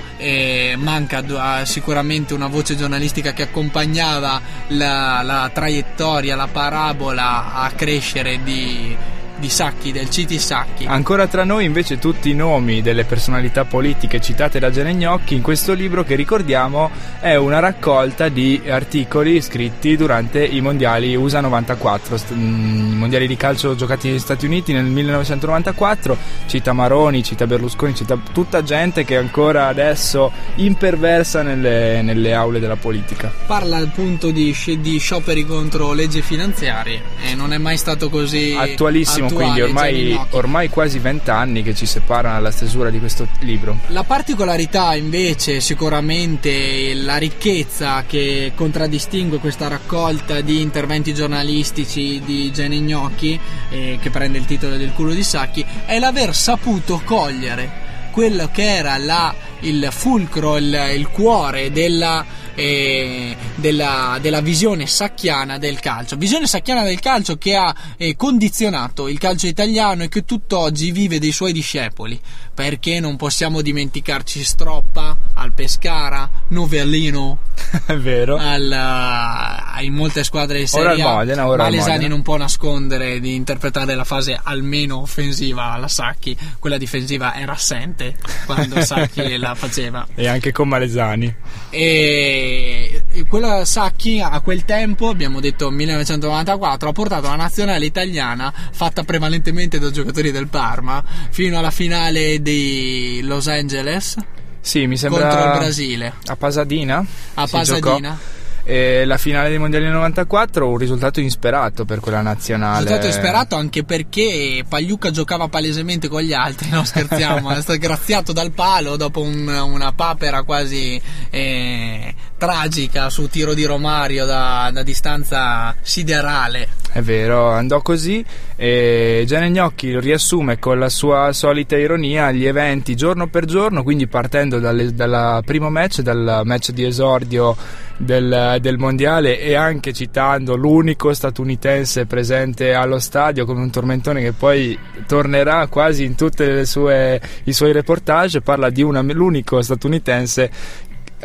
manca eh, sicuramente una voce giornalistica che accompagnava la, la traiettoria, la parabola a crescere di, di Sacchi, del CT Sacchi. Ancora tra noi invece tutti i nomi delle personalità politiche citate da Gene Gnocchi in questo libro che ricordiamo è una raccolta di articoli scritti durante i mondiali USA 94, st- mm, i mondiali di calcio giocati negli Stati Uniti nel 1994, cita Maroni, cita Berlusconi, cita tutta gente che ancora adesso imperversa nelle, nelle aule della politica. Parla appunto di, di scioperi contro leggi finanziarie e non è mai stato così Attualissimo, attuale, quindi ormai, ormai quasi vent'anni che ci separano dalla stesura di questo libro. La particolarità invece sicuramente la ricchezza che contraddistingue questa raccolta di interventi giornalistici di Gene Gnocchi eh, che prende il titolo del culo di Sacchi è l'aver saputo cogliere quello che era la- il fulcro, il, il cuore della, eh, della, della visione sacchiana del calcio. Visione sacchiana del calcio che ha eh, condizionato il calcio italiano e che tutt'oggi vive dei suoi discepoli. Perché non possiamo dimenticarci Stroppa, al Pescara, Novellino, <laughs> È vero. al, in molte squadre di Ora Serie al A. Modena, ora al Malesani non può nascondere di interpretare la fase almeno offensiva alla Sacchi, quella difensiva era assente quando <laughs> Sacchi la faceva. E anche con Malesani. E e quella Sacchi a quel tempo, abbiamo detto 1994, ha portato la nazionale italiana, fatta prevalentemente da giocatori del Parma, fino alla finale di Los Angeles Sì, mi sembra contro il Brasile. a Pasadena. A Pasadena. E la finale dei mondiali del 94 un risultato insperato per quella nazionale. Risultato disperato anche perché Pagliuca giocava palesemente con gli altri, no scherziamo, <laughs> è stato graziato dal palo dopo un- una papera quasi eh, tragica su tiro di Romario da, da distanza siderale. È vero, andò così e Gianni Gnocchi riassume con la sua solita ironia gli eventi giorno per giorno, quindi partendo dal primo match, dal match di esordio del, del mondiale e anche citando l'unico statunitense presente allo stadio come un tormentone che poi tornerà quasi in tutti i suoi reportage, parla di una- l'unico statunitense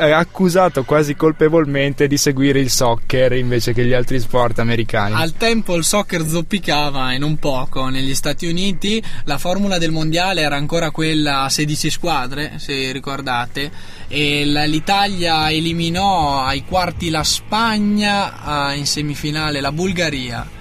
accusato quasi colpevolmente di seguire il soccer invece che gli altri sport americani. Al tempo il soccer zoppicava e non poco negli Stati Uniti, la formula del mondiale era ancora quella a 16 squadre, se ricordate, e l'Italia eliminò ai quarti la Spagna, in semifinale la Bulgaria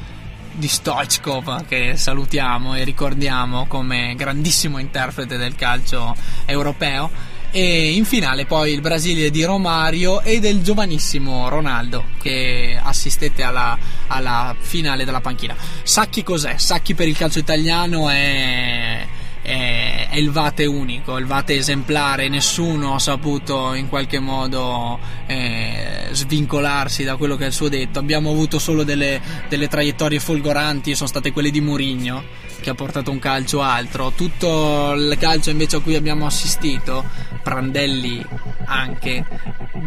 di Stoichkov che salutiamo e ricordiamo come grandissimo interprete del calcio europeo e in finale poi il Brasile di Romario e del giovanissimo Ronaldo che assistette alla, alla finale della panchina. Sacchi cos'è? Sacchi per il calcio italiano è, è, il Vate unico, il Vate esemplare, nessuno ha saputo in qualche modo eh, svincolarsi da quello che è il suo detto, abbiamo avuto solo delle, delle traiettorie folgoranti, sono state quelle di Murigno che ha portato un calcio altro, tutto il calcio invece a cui abbiamo assistito, Prandelli anche,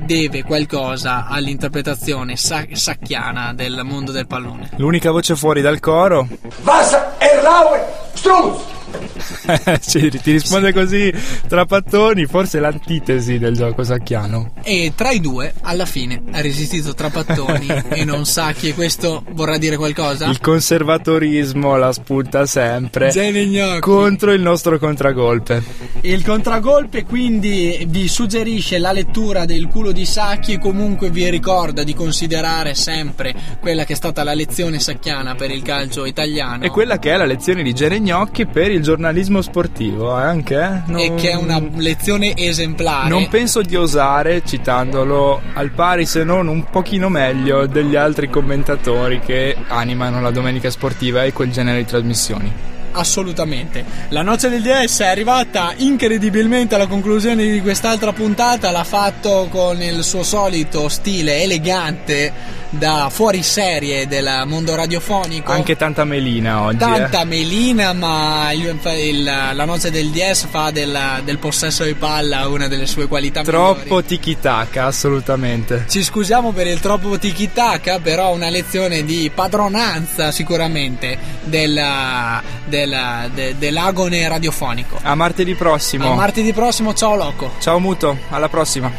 deve qualcosa all'interpretazione sa- sacchiana del mondo del pallone. L'unica voce fuori dal coro Wasser, Erlaue, Strunz! <laughs> Ci- ti risponde così tra pattoni, forse l'antitesi del gioco sacchiano. E tra i due, alla fine, ha resistito Trapattoni <laughs> e non Sacchi, e questo vorrà dire qualcosa? Il conservatorismo la spunta sempre Gene Gnocchi. contro il nostro contragolpe. Il contragolpe quindi vi suggerisce la lettura del culo di Sacchi e comunque vi ricorda di considerare sempre quella che è stata la lezione sacchiana per il calcio italiano E quella che è la lezione di Geregnocchi per il giornalismo sportivo, eh, anche? eh? Non- e che è una lezione esemplare. Non penso di osare, citandolo al pari se non un pochino meglio degli altri commentatori che animano la domenica sportiva e quel genere di trasmissioni. Assolutamente. La noce del DS è arrivata incredibilmente alla conclusione di quest'altra puntata. L'ha fatto con il suo solito stile elegante da fuori serie del mondo radiofonico. Anche tanta melina oggi. Tanta eh. melina, ma il- il- la noce del DS fa del, del possesso di palla una delle sue qualità. Troppo tiki-taka, assolutamente. Ci scusiamo per il troppo tiki-taka, però una lezione di padronanza sicuramente della- della- de- dell'agone radiofonico. A martedì prossimo. A martedì prossimo, ciao Loco. Ciao Muto, alla prossima.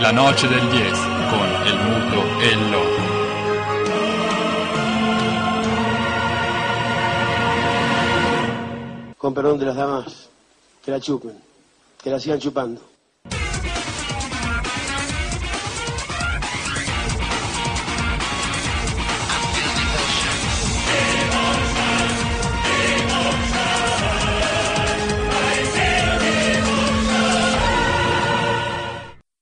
La noce del 10 con el muto e il loco. Con perdón de las damas, que la chupen, que la sigan chupando.